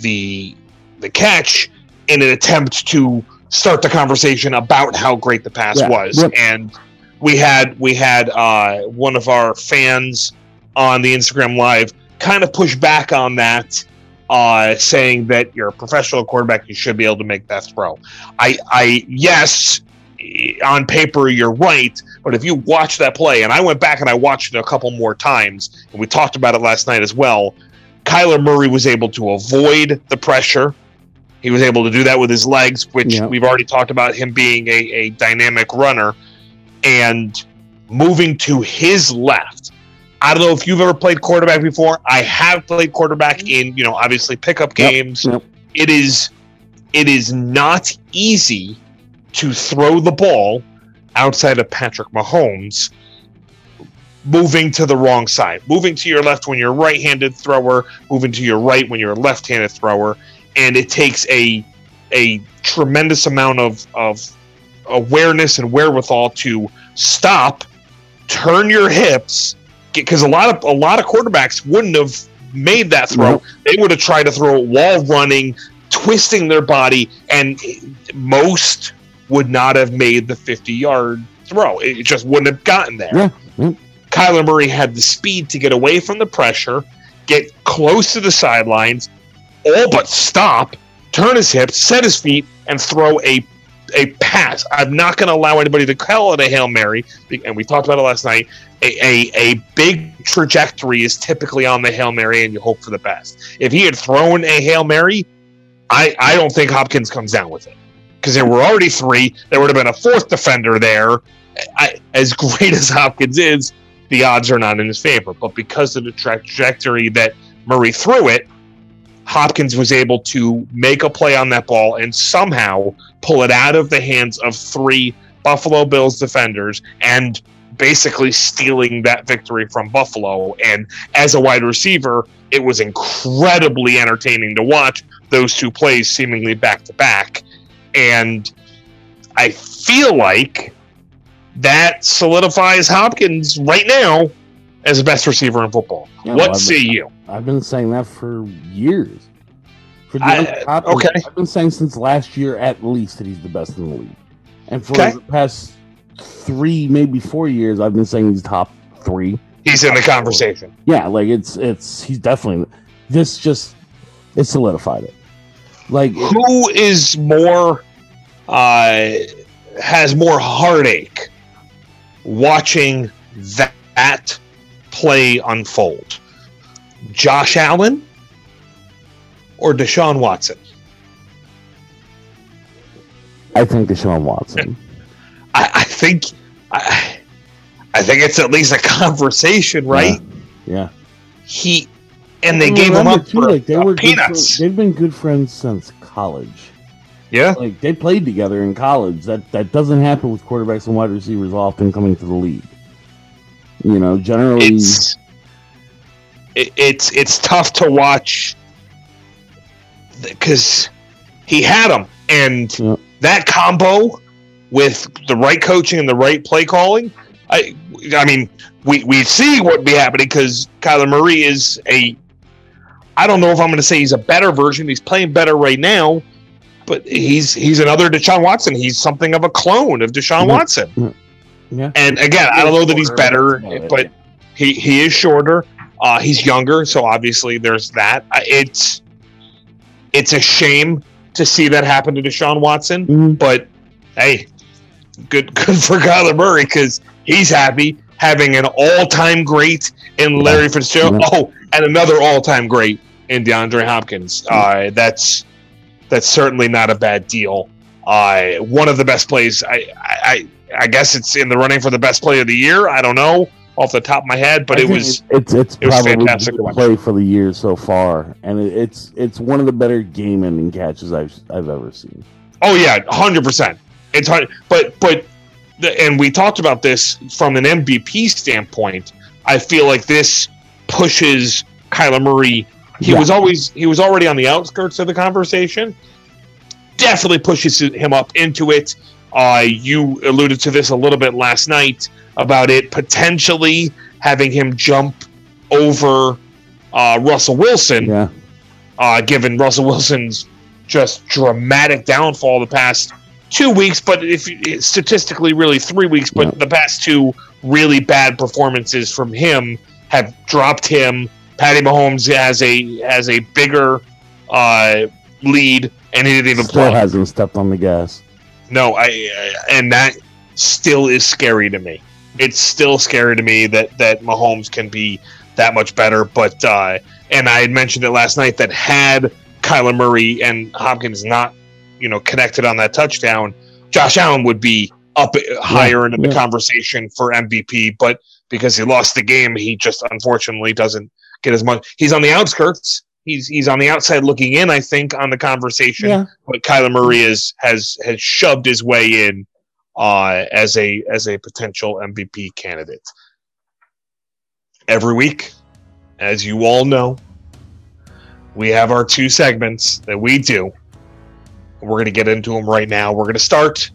the the catch in an attempt to start the conversation about how great the pass Yeah, was yep. and we had we had uh one of our fans on the Instagram live kind of push back on that uh, saying that you're a professional quarterback, you should be able to make that throw. I, I, yes, on paper you're right, but if you watch that play, and I went back and I watched it a couple more times, and we talked about it last night as well. Kyler Murray was able to avoid the pressure. He was able to do that with his legs, which Yeah. we've already talked about him being a, a dynamic runner, and moving to his left. I don't know if you've ever played quarterback before. I have played quarterback mm-hmm. in, you know, obviously pickup Yep, games. yep. It is it is not easy to throw the ball outside of Patrick Mahomes moving to the wrong side. Moving to your left when you're a right-handed thrower, moving to your right when you're a left-handed thrower, and it takes a a tremendous amount of of awareness and wherewithal to stop, turn your hips, because a lot of a lot of quarterbacks wouldn't have made that throw. Nope. They would have tried to throw it while running, twisting their body, and most would not have made the 50 yard throw. It just wouldn't have gotten there. Yeah, yeah. Kyler Murray had the speed to get away from the pressure, get close to the sidelines, all but stop, turn his hips, set his feet, and throw a a pass. I'm not going to allow anybody to call it a hail mary, and we talked about it last night. A, a a big trajectory is typically on the hail mary, and you hope for the best. If he had thrown a hail mary, I I don't think Hopkins comes down with it because there were already three. There would have been a fourth defender there. I, as great as Hopkins is, the odds are not in his favor. But because of the trajectory that Murray threw it, Hopkins was able to make a play on that ball and somehow pull it out of the hands of three Buffalo Bills defenders and basically stealing that victory from Buffalo. And as a wide receiver, it was incredibly entertaining to watch those two plays seemingly back to back. And I feel like that solidifies Hopkins right now as the best receiver in football. Yeah, what well, say you? I've been saying that for years. For I- DeAndre okay. I've been saying since last year at least that he's the best in the league. And for Okay. the past three, maybe four years, I've been saying he's top three. He's in the conversation. Yeah, like it's it's he's definitely this just it solidified it. Like Who is more uh, has more heartache watching that play unfold? Josh Allen or Deshaun Watson? I think Deshaun Watson. I, I think I, I think it's at least a conversation, right? Yeah. He and they gave him up too, for like they uh, were peanuts. they've been good friends since college. yeah, Like they played together in college. That that doesn't happen with quarterbacks and wide receivers often coming to the league. You know, generally it's it, it's it's tough to watch because he had him, and Yeah. that combo with the right coaching and the right play calling. I I mean, we we see what be happening because Kyler Murray is a. I don't know if I'm going to say he's a better version. He's playing better right now, but he's he's another Deshaun Watson. He's something of a clone of Deshaun. Watson. Yeah. And again, I don't know that he's better, that's about it. but he he is shorter. Uh, he's younger, so obviously there's that. Uh, It's it's a shame to see that happen to Deshaun Watson, Mhm. but hey, good good for Kyler Murray because he's happy having an all-time great in Larry Fitzgerald. Yeah. Oh, and another all-time great in DeAndre Hopkins. Uh, that's that's certainly not a bad deal. Uh, one of the best plays. I, I I guess it's in the running for the best play of the year. I don't know. off the top of my head, but I it was it's it's it was probably fantastic play for the year so far, and it, it's it's one of the better game ending catches I've I've ever seen. Oh yeah, hundred percent. It's hard, but but, and we talked about this from an MVP standpoint. I feel like this pushes Kyler Murray. He Yeah. was always he was already on the outskirts of the conversation. Definitely pushes him up into it. Uh, you alluded to this a little bit last night about it potentially having him jump over uh, Russell Wilson Yeah, uh, given Russell Wilson's just dramatic downfall the past two weeks, but if statistically, really three weeks, but Yeah. the past two really bad performances from him have dropped him. Patty Mahomes has a has a bigger uh, lead, and he didn't even still play. hasn't stepped on the gas. No, I, I and that still is scary to me. It's still scary to me that that Mahomes can be that much better. But uh, and I had mentioned it last night that had Kyler Murray and Hopkins not, you know, connected on that touchdown, Josh Allen would be up higher into the conversation for MVP. But because he lost the game, he just unfortunately doesn't get as much. He's on the outskirts. He's he's on the outside looking in. I think on the conversation Yeah, but Kyler Murray is has has shoved his way in uh, as a as a potential MVP candidate. Every week, as you all know, we have our two segments that we do. We're going to get into them right now. We're going to start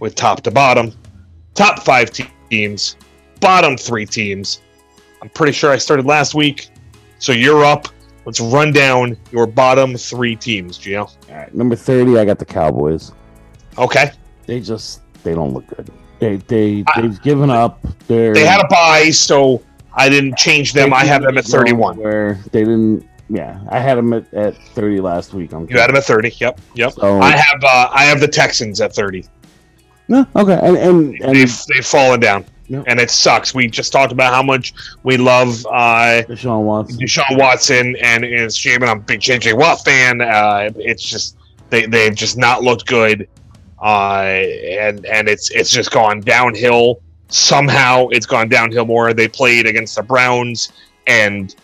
with top to bottom, top five teams, bottom three teams. I'm pretty sure I started last week, so you're up. Let's run down your bottom three teams, Gio. All right, number thirty, I got the Cowboys. Okay. They just they don't look good. They they I- they've given up. They're They had a bye, so I didn't change them. I have them at 31. Where they didn't. Yeah, I had them at, at thirty last week. I'm You had them at 30. Yep. Yep. So, I have uh, I have the Texans at 30. no, okay, and and, and They've they've fallen down. Yep. And it sucks. We just talked about how much we love uh, Deshaun Watson. Deshaun Watson, and it's shame. and I'm a big JJ Watt fan. Uh, it's just they they've just not looked good, uh, and and it's it's just gone downhill. Somehow it's gone downhill more. They played against the Browns, and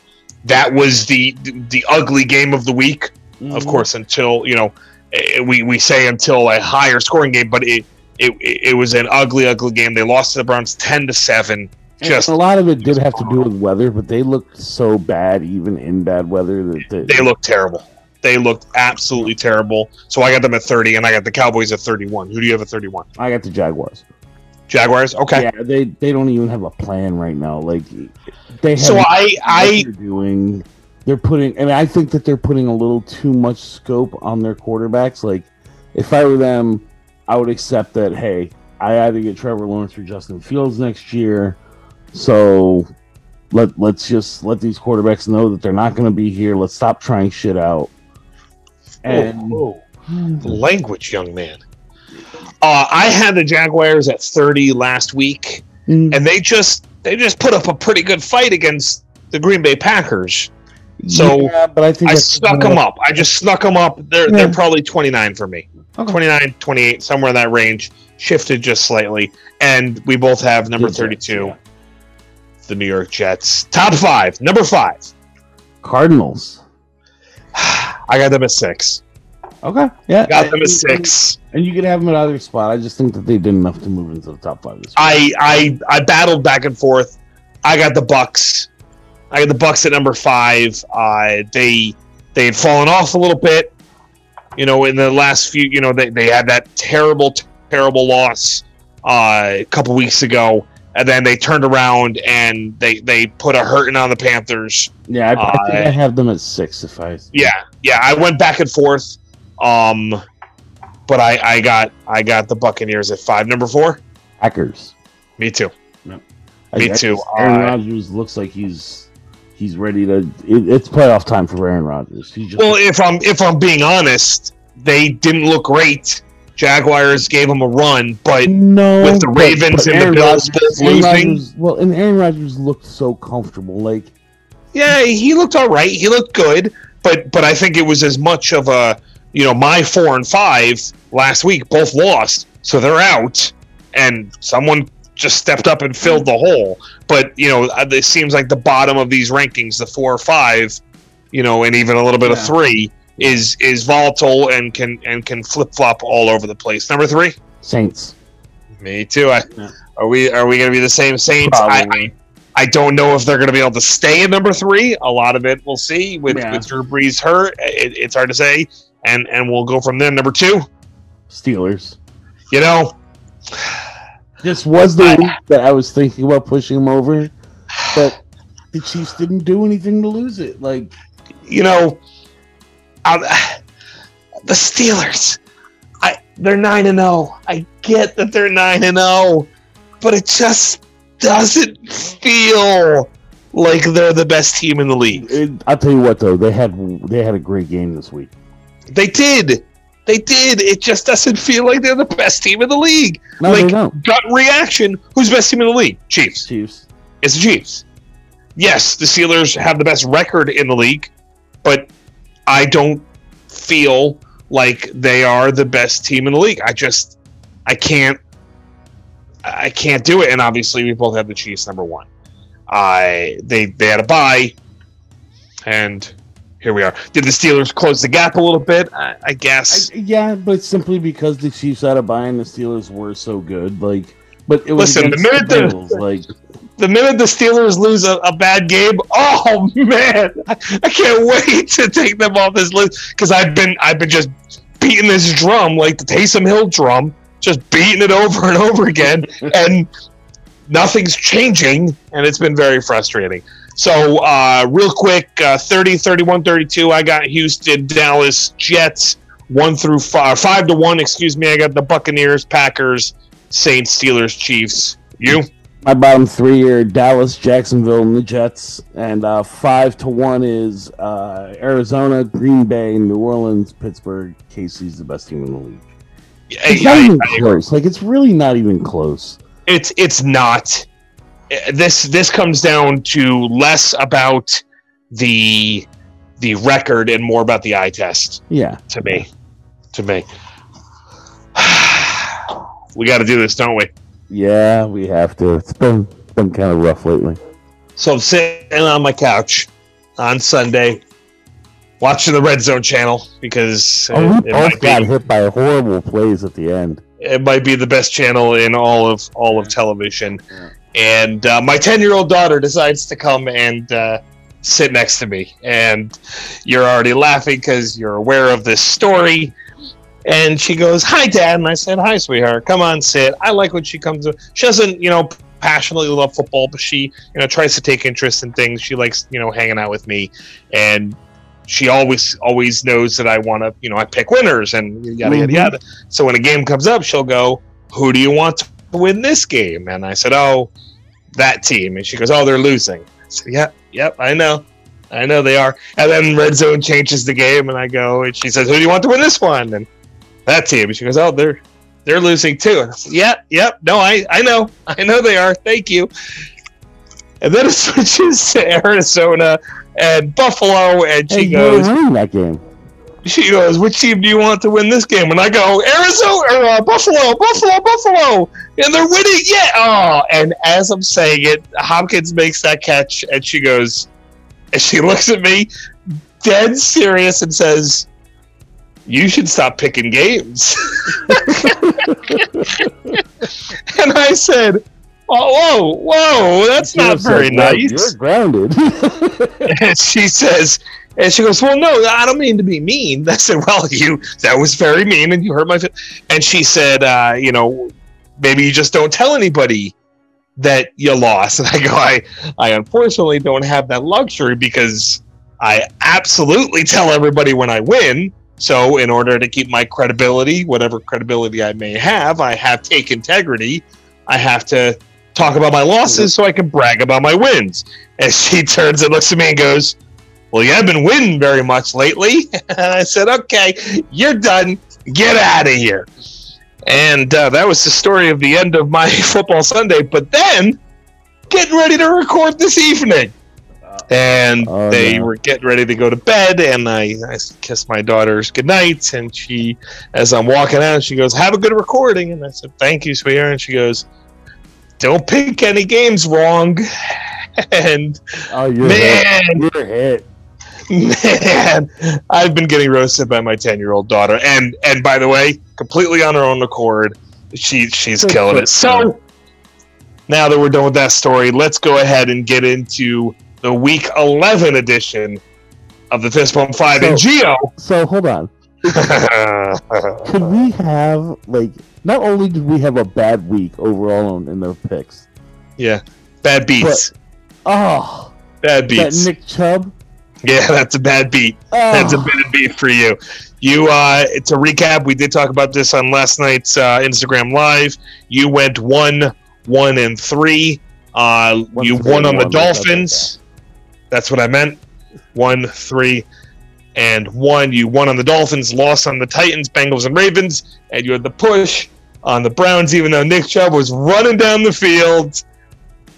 that was the the ugly game of the week. of Mhm. course, until you know, eh, we we say until a higher scoring game, but it it it was an ugly, ugly game. They lost to the Browns ten to seven. And Just a lot of it did have to do with weather, but they looked so bad, even in bad weather. That that- they looked terrible. They looked absolutely terrible. So I got them at thirty, and I got the Cowboys at thirty-one. Who do you have at thirty-one? I got the Jaguars. Jaguars. Okay. Yeah, they they don't even have a plan right now. Like they have So I I they're doing. They're putting, and I think that they're putting a little too much scope on their quarterbacks. Like, if I were them, I would accept that. Hey, I either get Trevor Lawrence or Justin Fields next year, so let let's just let these quarterbacks know that they're not going to be here. Let's stop trying shit out. And Oh, language, young man. Uh, I had the Jaguars at thirty last week. Mm, and they just they just put up a pretty good fight against the Green Bay Packers. So yeah, but I think I that's snuck them up. I just snuck them up. They're Yeah. they're probably 29 for me. Okay. 29, 28, somewhere in that range. Shifted just slightly. And we both have number Jets, 32, yeah. the New York Jets. Top 5, number 5. Cardinals. I got them at 6. Okay, yeah, Got them and- at 6. And you could have them at either spot. I just think that they did enough to move into the top five. This. I I I battled back and forth. I got the Bucs. I got the Bucs at number five. Uh, they they had fallen off a little bit. You know, in the last few, you know, they, they had that terrible, terrible loss uh, a couple weeks ago, and then they turned around and they they put a hurting on the Panthers. yeah, I, I think uh, I have them at six. If I Yeah, yeah. I went back and forth, um, but I I got I got the Buccaneers at five. Number four. Packers. Me too. I- Me I too. Aaron Uh, Rodgers looks like he's he's ready to. It, it's playoff time for Aaron Rodgers. He just Well, if I'm if I'm being honest, they didn't look great. Jaguars gave them a run, but no with the Ravens but and the Bills both losing. Well, and Aaron Rodgers looked so comfortable. Like yeah, he looked all right. He looked good, but but I think it was as much of a you know my four and five last week both lost, so they're out, and someone just stepped up and filled the hole. But you know, uh, it seems like the bottom of these rankings, the four or five, you know, and even a little bit yeah. of three is is volatile and can and can flip flop all over the place. Number three, Saints. Me too. I, yeah. Are we are we going to be the same Saints? I, I, I don't know if they're going to be able to stay in number three. A lot of it we'll see with yeah. with Drew Brees hurt. It, it's hard to say, and and we'll go from there. Number two, Steelers. You know, this was the week that I was thinking about pushing them over, but the Chiefs didn't do anything to lose it. Like, you know, um, the Steelers. I they're nine and zero. Oh. I get that they're nine and zero, oh, but it just doesn't feel like they're the best team in the league. It, I'll tell you what, though, they had they had a great game this week. They did. They did. It just doesn't feel like they're the best team in the league. No, like, they don't. Gut reaction. Who's the best team in the league? Chiefs. Chiefs. It's the Chiefs. Yes, the Steelers have the best record in the league, but I don't feel like they are the best team in the league. I just I can't I can't do it. And obviously we both have the Chiefs number one. I they they had a bye and here we are. Did the Steelers close the gap a little bit? I, I guess. I, yeah, but simply because the Chiefs had a bye and the Steelers were so good. Like, but it was listen. The minute the, Bills, like the minute the Steelers lose a, a bad game, oh man, I, I, can't wait to take them off this list because I've been I've been just beating this drum like the Taysom Hill drum, just beating it over and over again, and nothing's changing, and it's been very frustrating. So, uh, real quick, uh, 30, 31, 32, I got Houston, Dallas, Jets, one through five, five to one, excuse me. I got the Buccaneers, Packers, Saints, Steelers, Chiefs. You? My bottom three are Dallas, Jacksonville, and the Jets, and uh, five to one is uh, Arizona, Green Bay, New Orleans, Pittsburgh. KC's the best team in the league. It's not even close. Like it's really not even close. It's it's not. This this comes down to less about the the record and more about the eye test. Yeah. To me, to me, we got to do this, don't we? Yeah, we have to. It's been been kind of rough lately. So I'm sitting on my couch on Sunday, watching the Red Zone channel because oh, it, it both got be, hit by horrible plays at the end. It might be the best channel in all of all of television, yeah. And uh, my ten year old daughter decides to come and uh, sit next to me, and you're already laughing because you're aware of this story. And she goes, "Hi, Dad," and I said, "Hi, sweetheart. Come on, sit." I like when she comes. She doesn't, you know, passionately love football, but she, you know, tries to take interest in things. She likes, you know, hanging out with me, and she always always knows that I want to, you know, I pick winners and yada yada mm-hmm. yada. So when a game comes up, she'll go, "Who do you want to win this game?" And I said, "Oh, that team." And she goes, "Oh, they're losing." I said, "Yep, yep, I know." I know they are. And then Red Zone changes the game, and I go, and she says, "Who do you want to win this one?" And that team. She goes, "Oh, they're they're losing too." And I said, "Yep, yep. No, I I know, I know they are. Thank you." And then it switches to Arizona and Buffalo, and she hey, goes, "That game." She goes, "Which team do you want to win this game?" And I go, "Arizona, or, uh, Buffalo, Buffalo, Buffalo," and they're winning. Yeah. Oh, and as I'm saying it, Hopkins makes that catch, and she goes, and she looks at me, dead serious, and says, you should stop picking games. and I said, oh, whoa, whoa, that's not very nice. You're grounded. and she says, and she goes, well, no, I don't mean to be mean. I said, well, you, that was very mean and you hurt my feelings. And she said, uh, you know, maybe you just don't tell anybody that you lost. And I go, I, I unfortunately don't have that luxury because I absolutely tell everybody when I win so, in order to keep my credibility, whatever credibility I may have, I have take integrity. I have to talk about my losses so I can brag about my wins. And she turns and looks at me and goes, Well, you haven't been winning very much lately. And I said, Okay, you're done. Get out of here. And uh, that was the story of the end of my football Sunday. But then, getting ready to record this evening and oh, they no. were getting ready to go to bed and I, I kissed my daughter's goodnight and she as i'm walking out she goes have a good recording and i said thank you sweetheart and she goes don't pick any games wrong. and oh, you're man, hit. you're hit. Man, I've been getting roasted by my ten year old daughter, and and by the way, completely on her own accord, she she's killing it. So now that we're done with that story, let's go ahead and get into the week eleven edition of the Fistbump Five. So, and Geo. So hold on. Could we have like not only did we have a bad week overall in, in their picks? Yeah, bad beats. But, oh, bad beats. That Nick Chubb yeah, that's a bad beat. Oh. That's a bad beat for you. You uh to recap, we did talk about this on last night's uh, Instagram live. You went one, one, and three. Uh, one, you three, won on the Dolphins. That's what I meant. One, three, and one. You won on the Dolphins, lost on the Titans, Bengals, and Ravens, and you had the push on the Browns, even though Nick Chubb was running down the field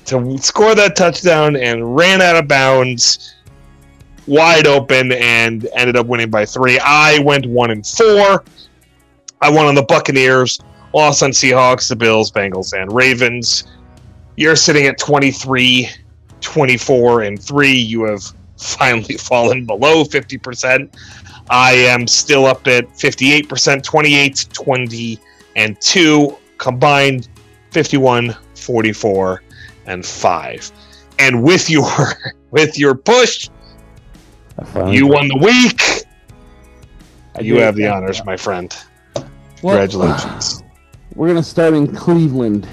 to score that touchdown and ran out of bounds wide open and ended up winning by three. I went one and four. I won on the Buccaneers, lost on Seahawks, the Bills, Bengals, and Ravens. You're sitting at 23, 24, and three. You have finally fallen below 50%. I am still up at 58%, 28, 20, and 2, combined 51, 44, and 5. And with your with your push, you won the week. I you have the honors, my friend. Well, Congratulations. We're gonna start in Cleveland.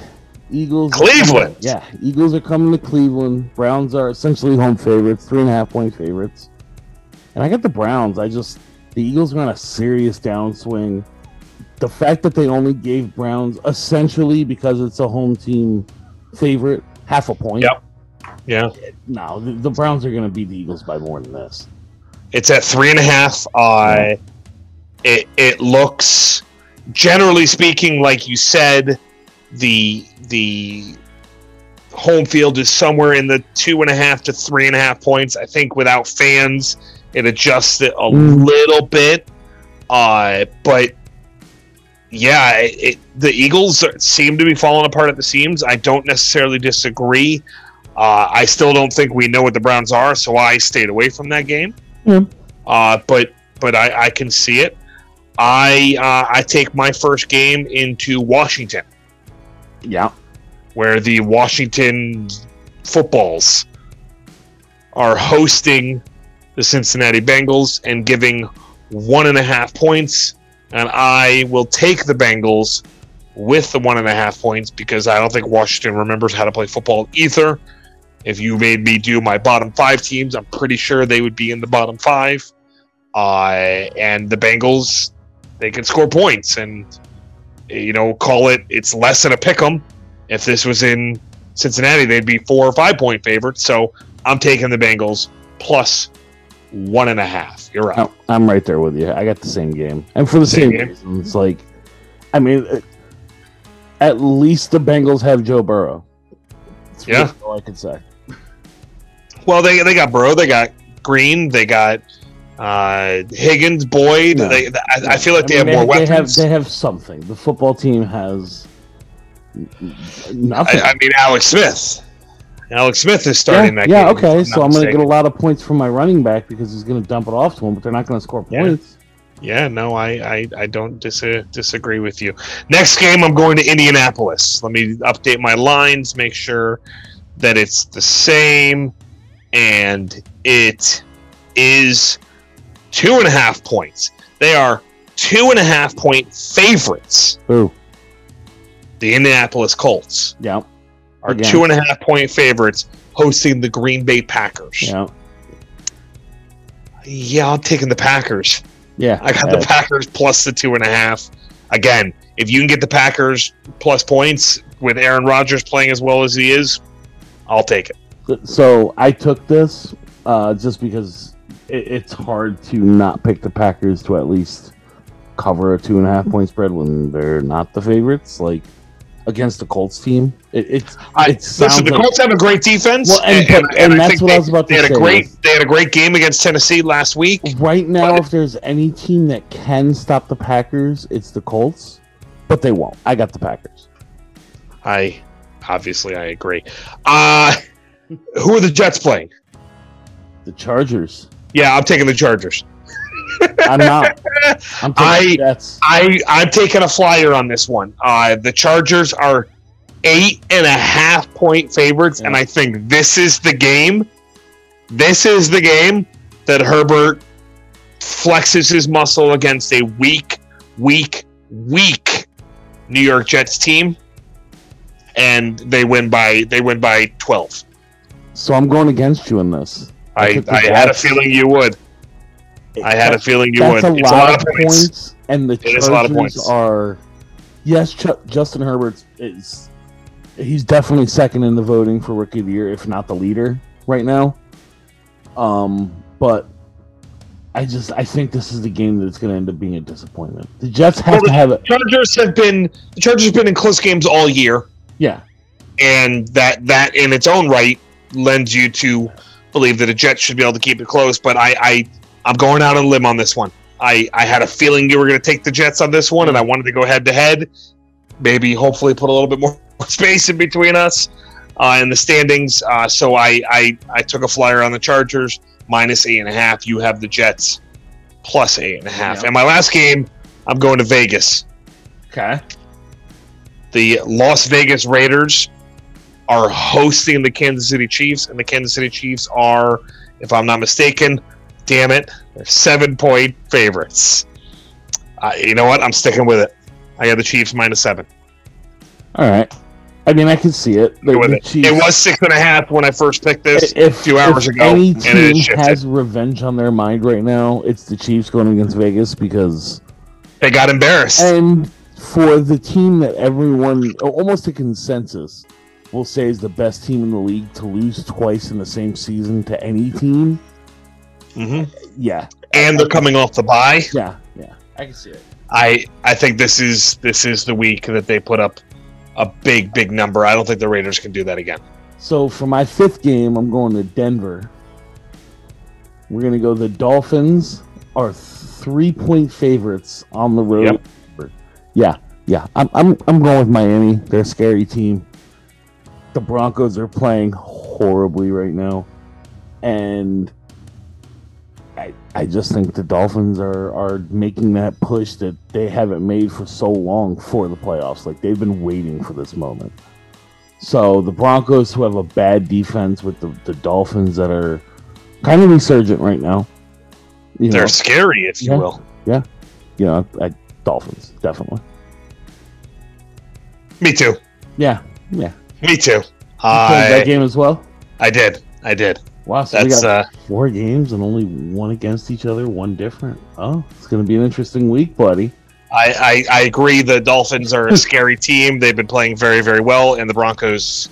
Eagles. Cleveland. yeah, Eagles are coming to Cleveland. Browns are essentially home favorites, three and a half point favorites. And I got the Browns. I just the Eagles are on a serious downswing. The fact that they only gave Browns essentially because it's a home team favorite half a point. Yep. Yeah. No, the, the Browns are going to beat the Eagles by more than this. It's at three and a half. Uh, it it looks, generally speaking, like you said, the the home field is somewhere in the two and a half to three and a half points. I think without fans, it adjusts it a mm. little bit. Uh, but yeah, it, it, the Eagles seem to be falling apart at the seams. I don't necessarily disagree. Uh, I still don't think we know what the Browns are, so I stayed away from that game. Mm. Uh, but but I, I, can see it. I uh, I take my first game into Washington. Yeah, where the Washington footballs are hosting the Cincinnati Bengals and giving one and a half points, and I will take the Bengals with the one and a half points because I don't think Washington remembers how to play football either. If you made me do my bottom five teams, I'm pretty sure they would be in the bottom five. Uh, and the Bengals, they can score points, and you know, call it it's less than a pick 'em. If this was in Cincinnati, they'd be four or five point favorites. So I'm taking the Bengals plus one and a half. You're right. I'm right there with you. I got the same game, and for the same, same reasons. Like, I mean, at least the Bengals have Joe Burrow. That's yeah, all I can say. Well, they they got Burrow, they got Green, they got uh, Higgins, Boyd. No. They, I, I, feel like I they mean, have more weapons. They have, they have something. The football team has nothing. I, I mean, Alex Smith. Alex Smith is starting yeah, that yeah, okay. So I'm going to get a lot of points from my running back because he's going to dump it off to him, but they're not going to score points. Yeah. yeah, no, I, I, I don't dis- disagree with you. Next game, I'm going to Indianapolis. Let me update my lines, make sure that it's the same and it is two and a half points. They are two and a half point favorites. Ooh. The Indianapolis Colts. Yeah. Are Again. two and a half point favorites hosting the Green Bay Packers. Yeah. Yeah, I'm taking the Packers. Yeah. I got the Packers plus the two and a half. Again, if you can get the Packers plus points with Aaron Rodgers playing as well as he is, I'll take it so I took this uh, just because it, it's hard to not pick the Packers to at least cover a two and a half point spread when they're not the favorites. Like against the Colts team, it, it's I, listen. The like, Colts have a great defense, well, and, and, and, and that's what they, I was about to they say. Had a great, they had a great game against Tennessee last week. Right now, if there's any team that can stop the Packers, it's the Colts, but they won't. I got the Packers. I obviously, I agree. Uh, who are the Jets playing? The Chargers. Yeah, I'm taking the Chargers. I'm not. I'm I, I I'm taking a flyer on this one. Uh, the Chargers are eight and a half point favorites, yeah. and I think this is the game. This is the game that Herbert flexes his muscle against a weak, weak, weak New York Jets team, and they win by they win by twelve. So I'm going against you in this. I, I, I had a feeling you would. I had a feeling you would. A it's a lot of points. points. and the Chargers are. Yes, Ch- Justin Herbert is. He's definitely second in the voting for rookie of the year, if not the leader right now. Um, but I just I think this is the game that's going to end up being a disappointment. The Jets have well, to have it. Chargers have been the Chargers have been in close games all year. Yeah, and that that in its own right lends you to believe that a Jets should be able to keep it close. But I, I I'm going out on a limb on this one. I I had a feeling you were going to take the Jets on this one, and I wanted to go head to head. Maybe hopefully put a little bit more space in between us uh, in the standings. Uh, so I, I I took a flyer on the Chargers minus eight and a half. You have the Jets plus eight and a half. And my last game, I'm going to Vegas. Okay. The Las Vegas Raiders are hosting the Kansas City Chiefs, and the Kansas City Chiefs are, if I'm not mistaken, damn it, they're seven point favorites. Uh, you know what? I'm sticking with it. I got the Chiefs minus seven. All right. I mean, I can see it. It. Chiefs, it. was six and a half when I first picked this if, a few hours ago. Any team has revenge on their mind right now, it's the Chiefs going against Vegas because they got embarrassed. And for the team that everyone, almost a consensus, will say is the best team in the league to lose twice in the same season to any team. Mm-hmm. Yeah, and they're coming off the bye. Yeah, yeah, I can see it. I I think this is this is the week that they put up a big, big number. I don't think the Raiders can do that again. So for my fifth game, I'm going to Denver. We're gonna go. The Dolphins are three point favorites on the road. Yep. Yeah, yeah. I'm, I'm I'm going with Miami. They're a scary team. The Broncos are playing horribly right now, and I, I just think the Dolphins are, are making that push that they haven't made for so long for the playoffs. Like they've been waiting for this moment. So the Broncos, who have a bad defense, with the, the Dolphins that are kind of resurgent right now. You They're know, scary, if you yeah, will. Yeah. You know, I, Dolphins, definitely. Me too. Yeah. Yeah. Me too. I, played that game as well? I did. I did. Wow, so That's, we got uh, four games and only one against each other, one different. Oh, it's going to be an interesting week, buddy. I, I, I agree. The Dolphins are a scary team. They've been playing very, very well, and the Broncos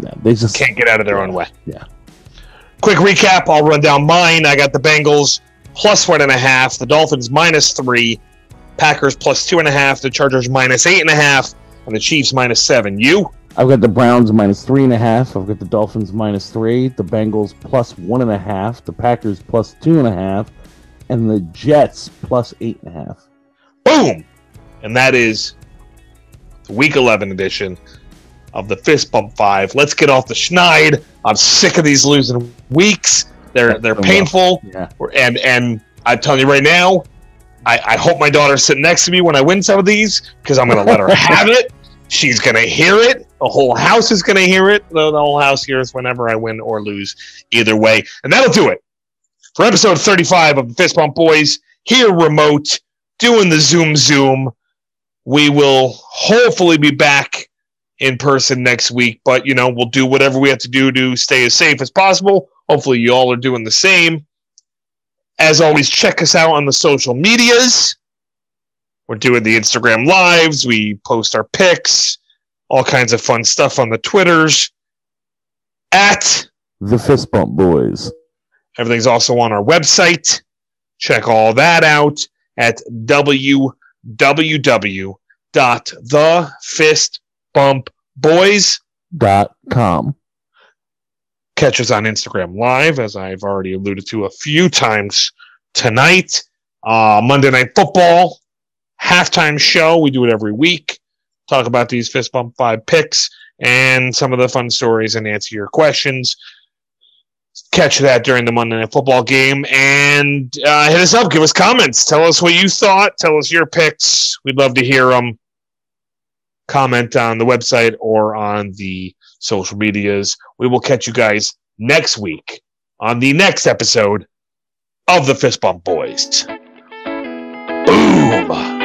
yeah, they just can't get out of their own way. Yeah. Quick recap. I'll run down mine. I got the Bengals plus one and a half, the Dolphins minus three, Packers plus two and a half, the Chargers minus eight and a half, and the Chiefs minus seven. You? I've got the Browns minus three and a half. I've got the Dolphins minus three, the Bengals plus one and a half, the Packers plus two and a half, and the Jets plus eight and a half. Boom! And that is the Week 11 edition of the Fist Bump Five. Let's get off the schneid. I'm sick of these losing weeks. They're they're painful. Yeah. And and I'm telling you right now, I, I hope my daughter's sitting next to me when I win some of these because I'm going to let her have it. She's to hear it. The whole house is to hear it. The, the whole house hears whenever I win or lose, either way. And that'll do it for episode 35 of the Fist Bump Boys here remote doing the Zoom Zoom. We will hopefully be back in person next week, but you know, we'll do whatever we have to do to stay as safe as possible. Hopefully, you all are doing the same. As always, check us out on the social medias. We're doing the Instagram lives. We post our pics, all kinds of fun stuff on the Twitters. At the Fist Bump Boys. Everything's also on our website. Check all that out at www.thefistbumpboys.com. Catch us on Instagram Live, as I've already alluded to a few times tonight. Uh, Monday Night Football halftime show. We do it every week. Talk about these fist bump five picks. and some of the fun stories and answer your questions. Catch that during the Monday Night Football game and uh, hit us up. Give us comments. Tell us what you thought. Tell us your picks. We'd love to hear them. Comment on the website or on the social medias. We will catch you guys next week on the next episode of the Fist Bump Boys. Boom!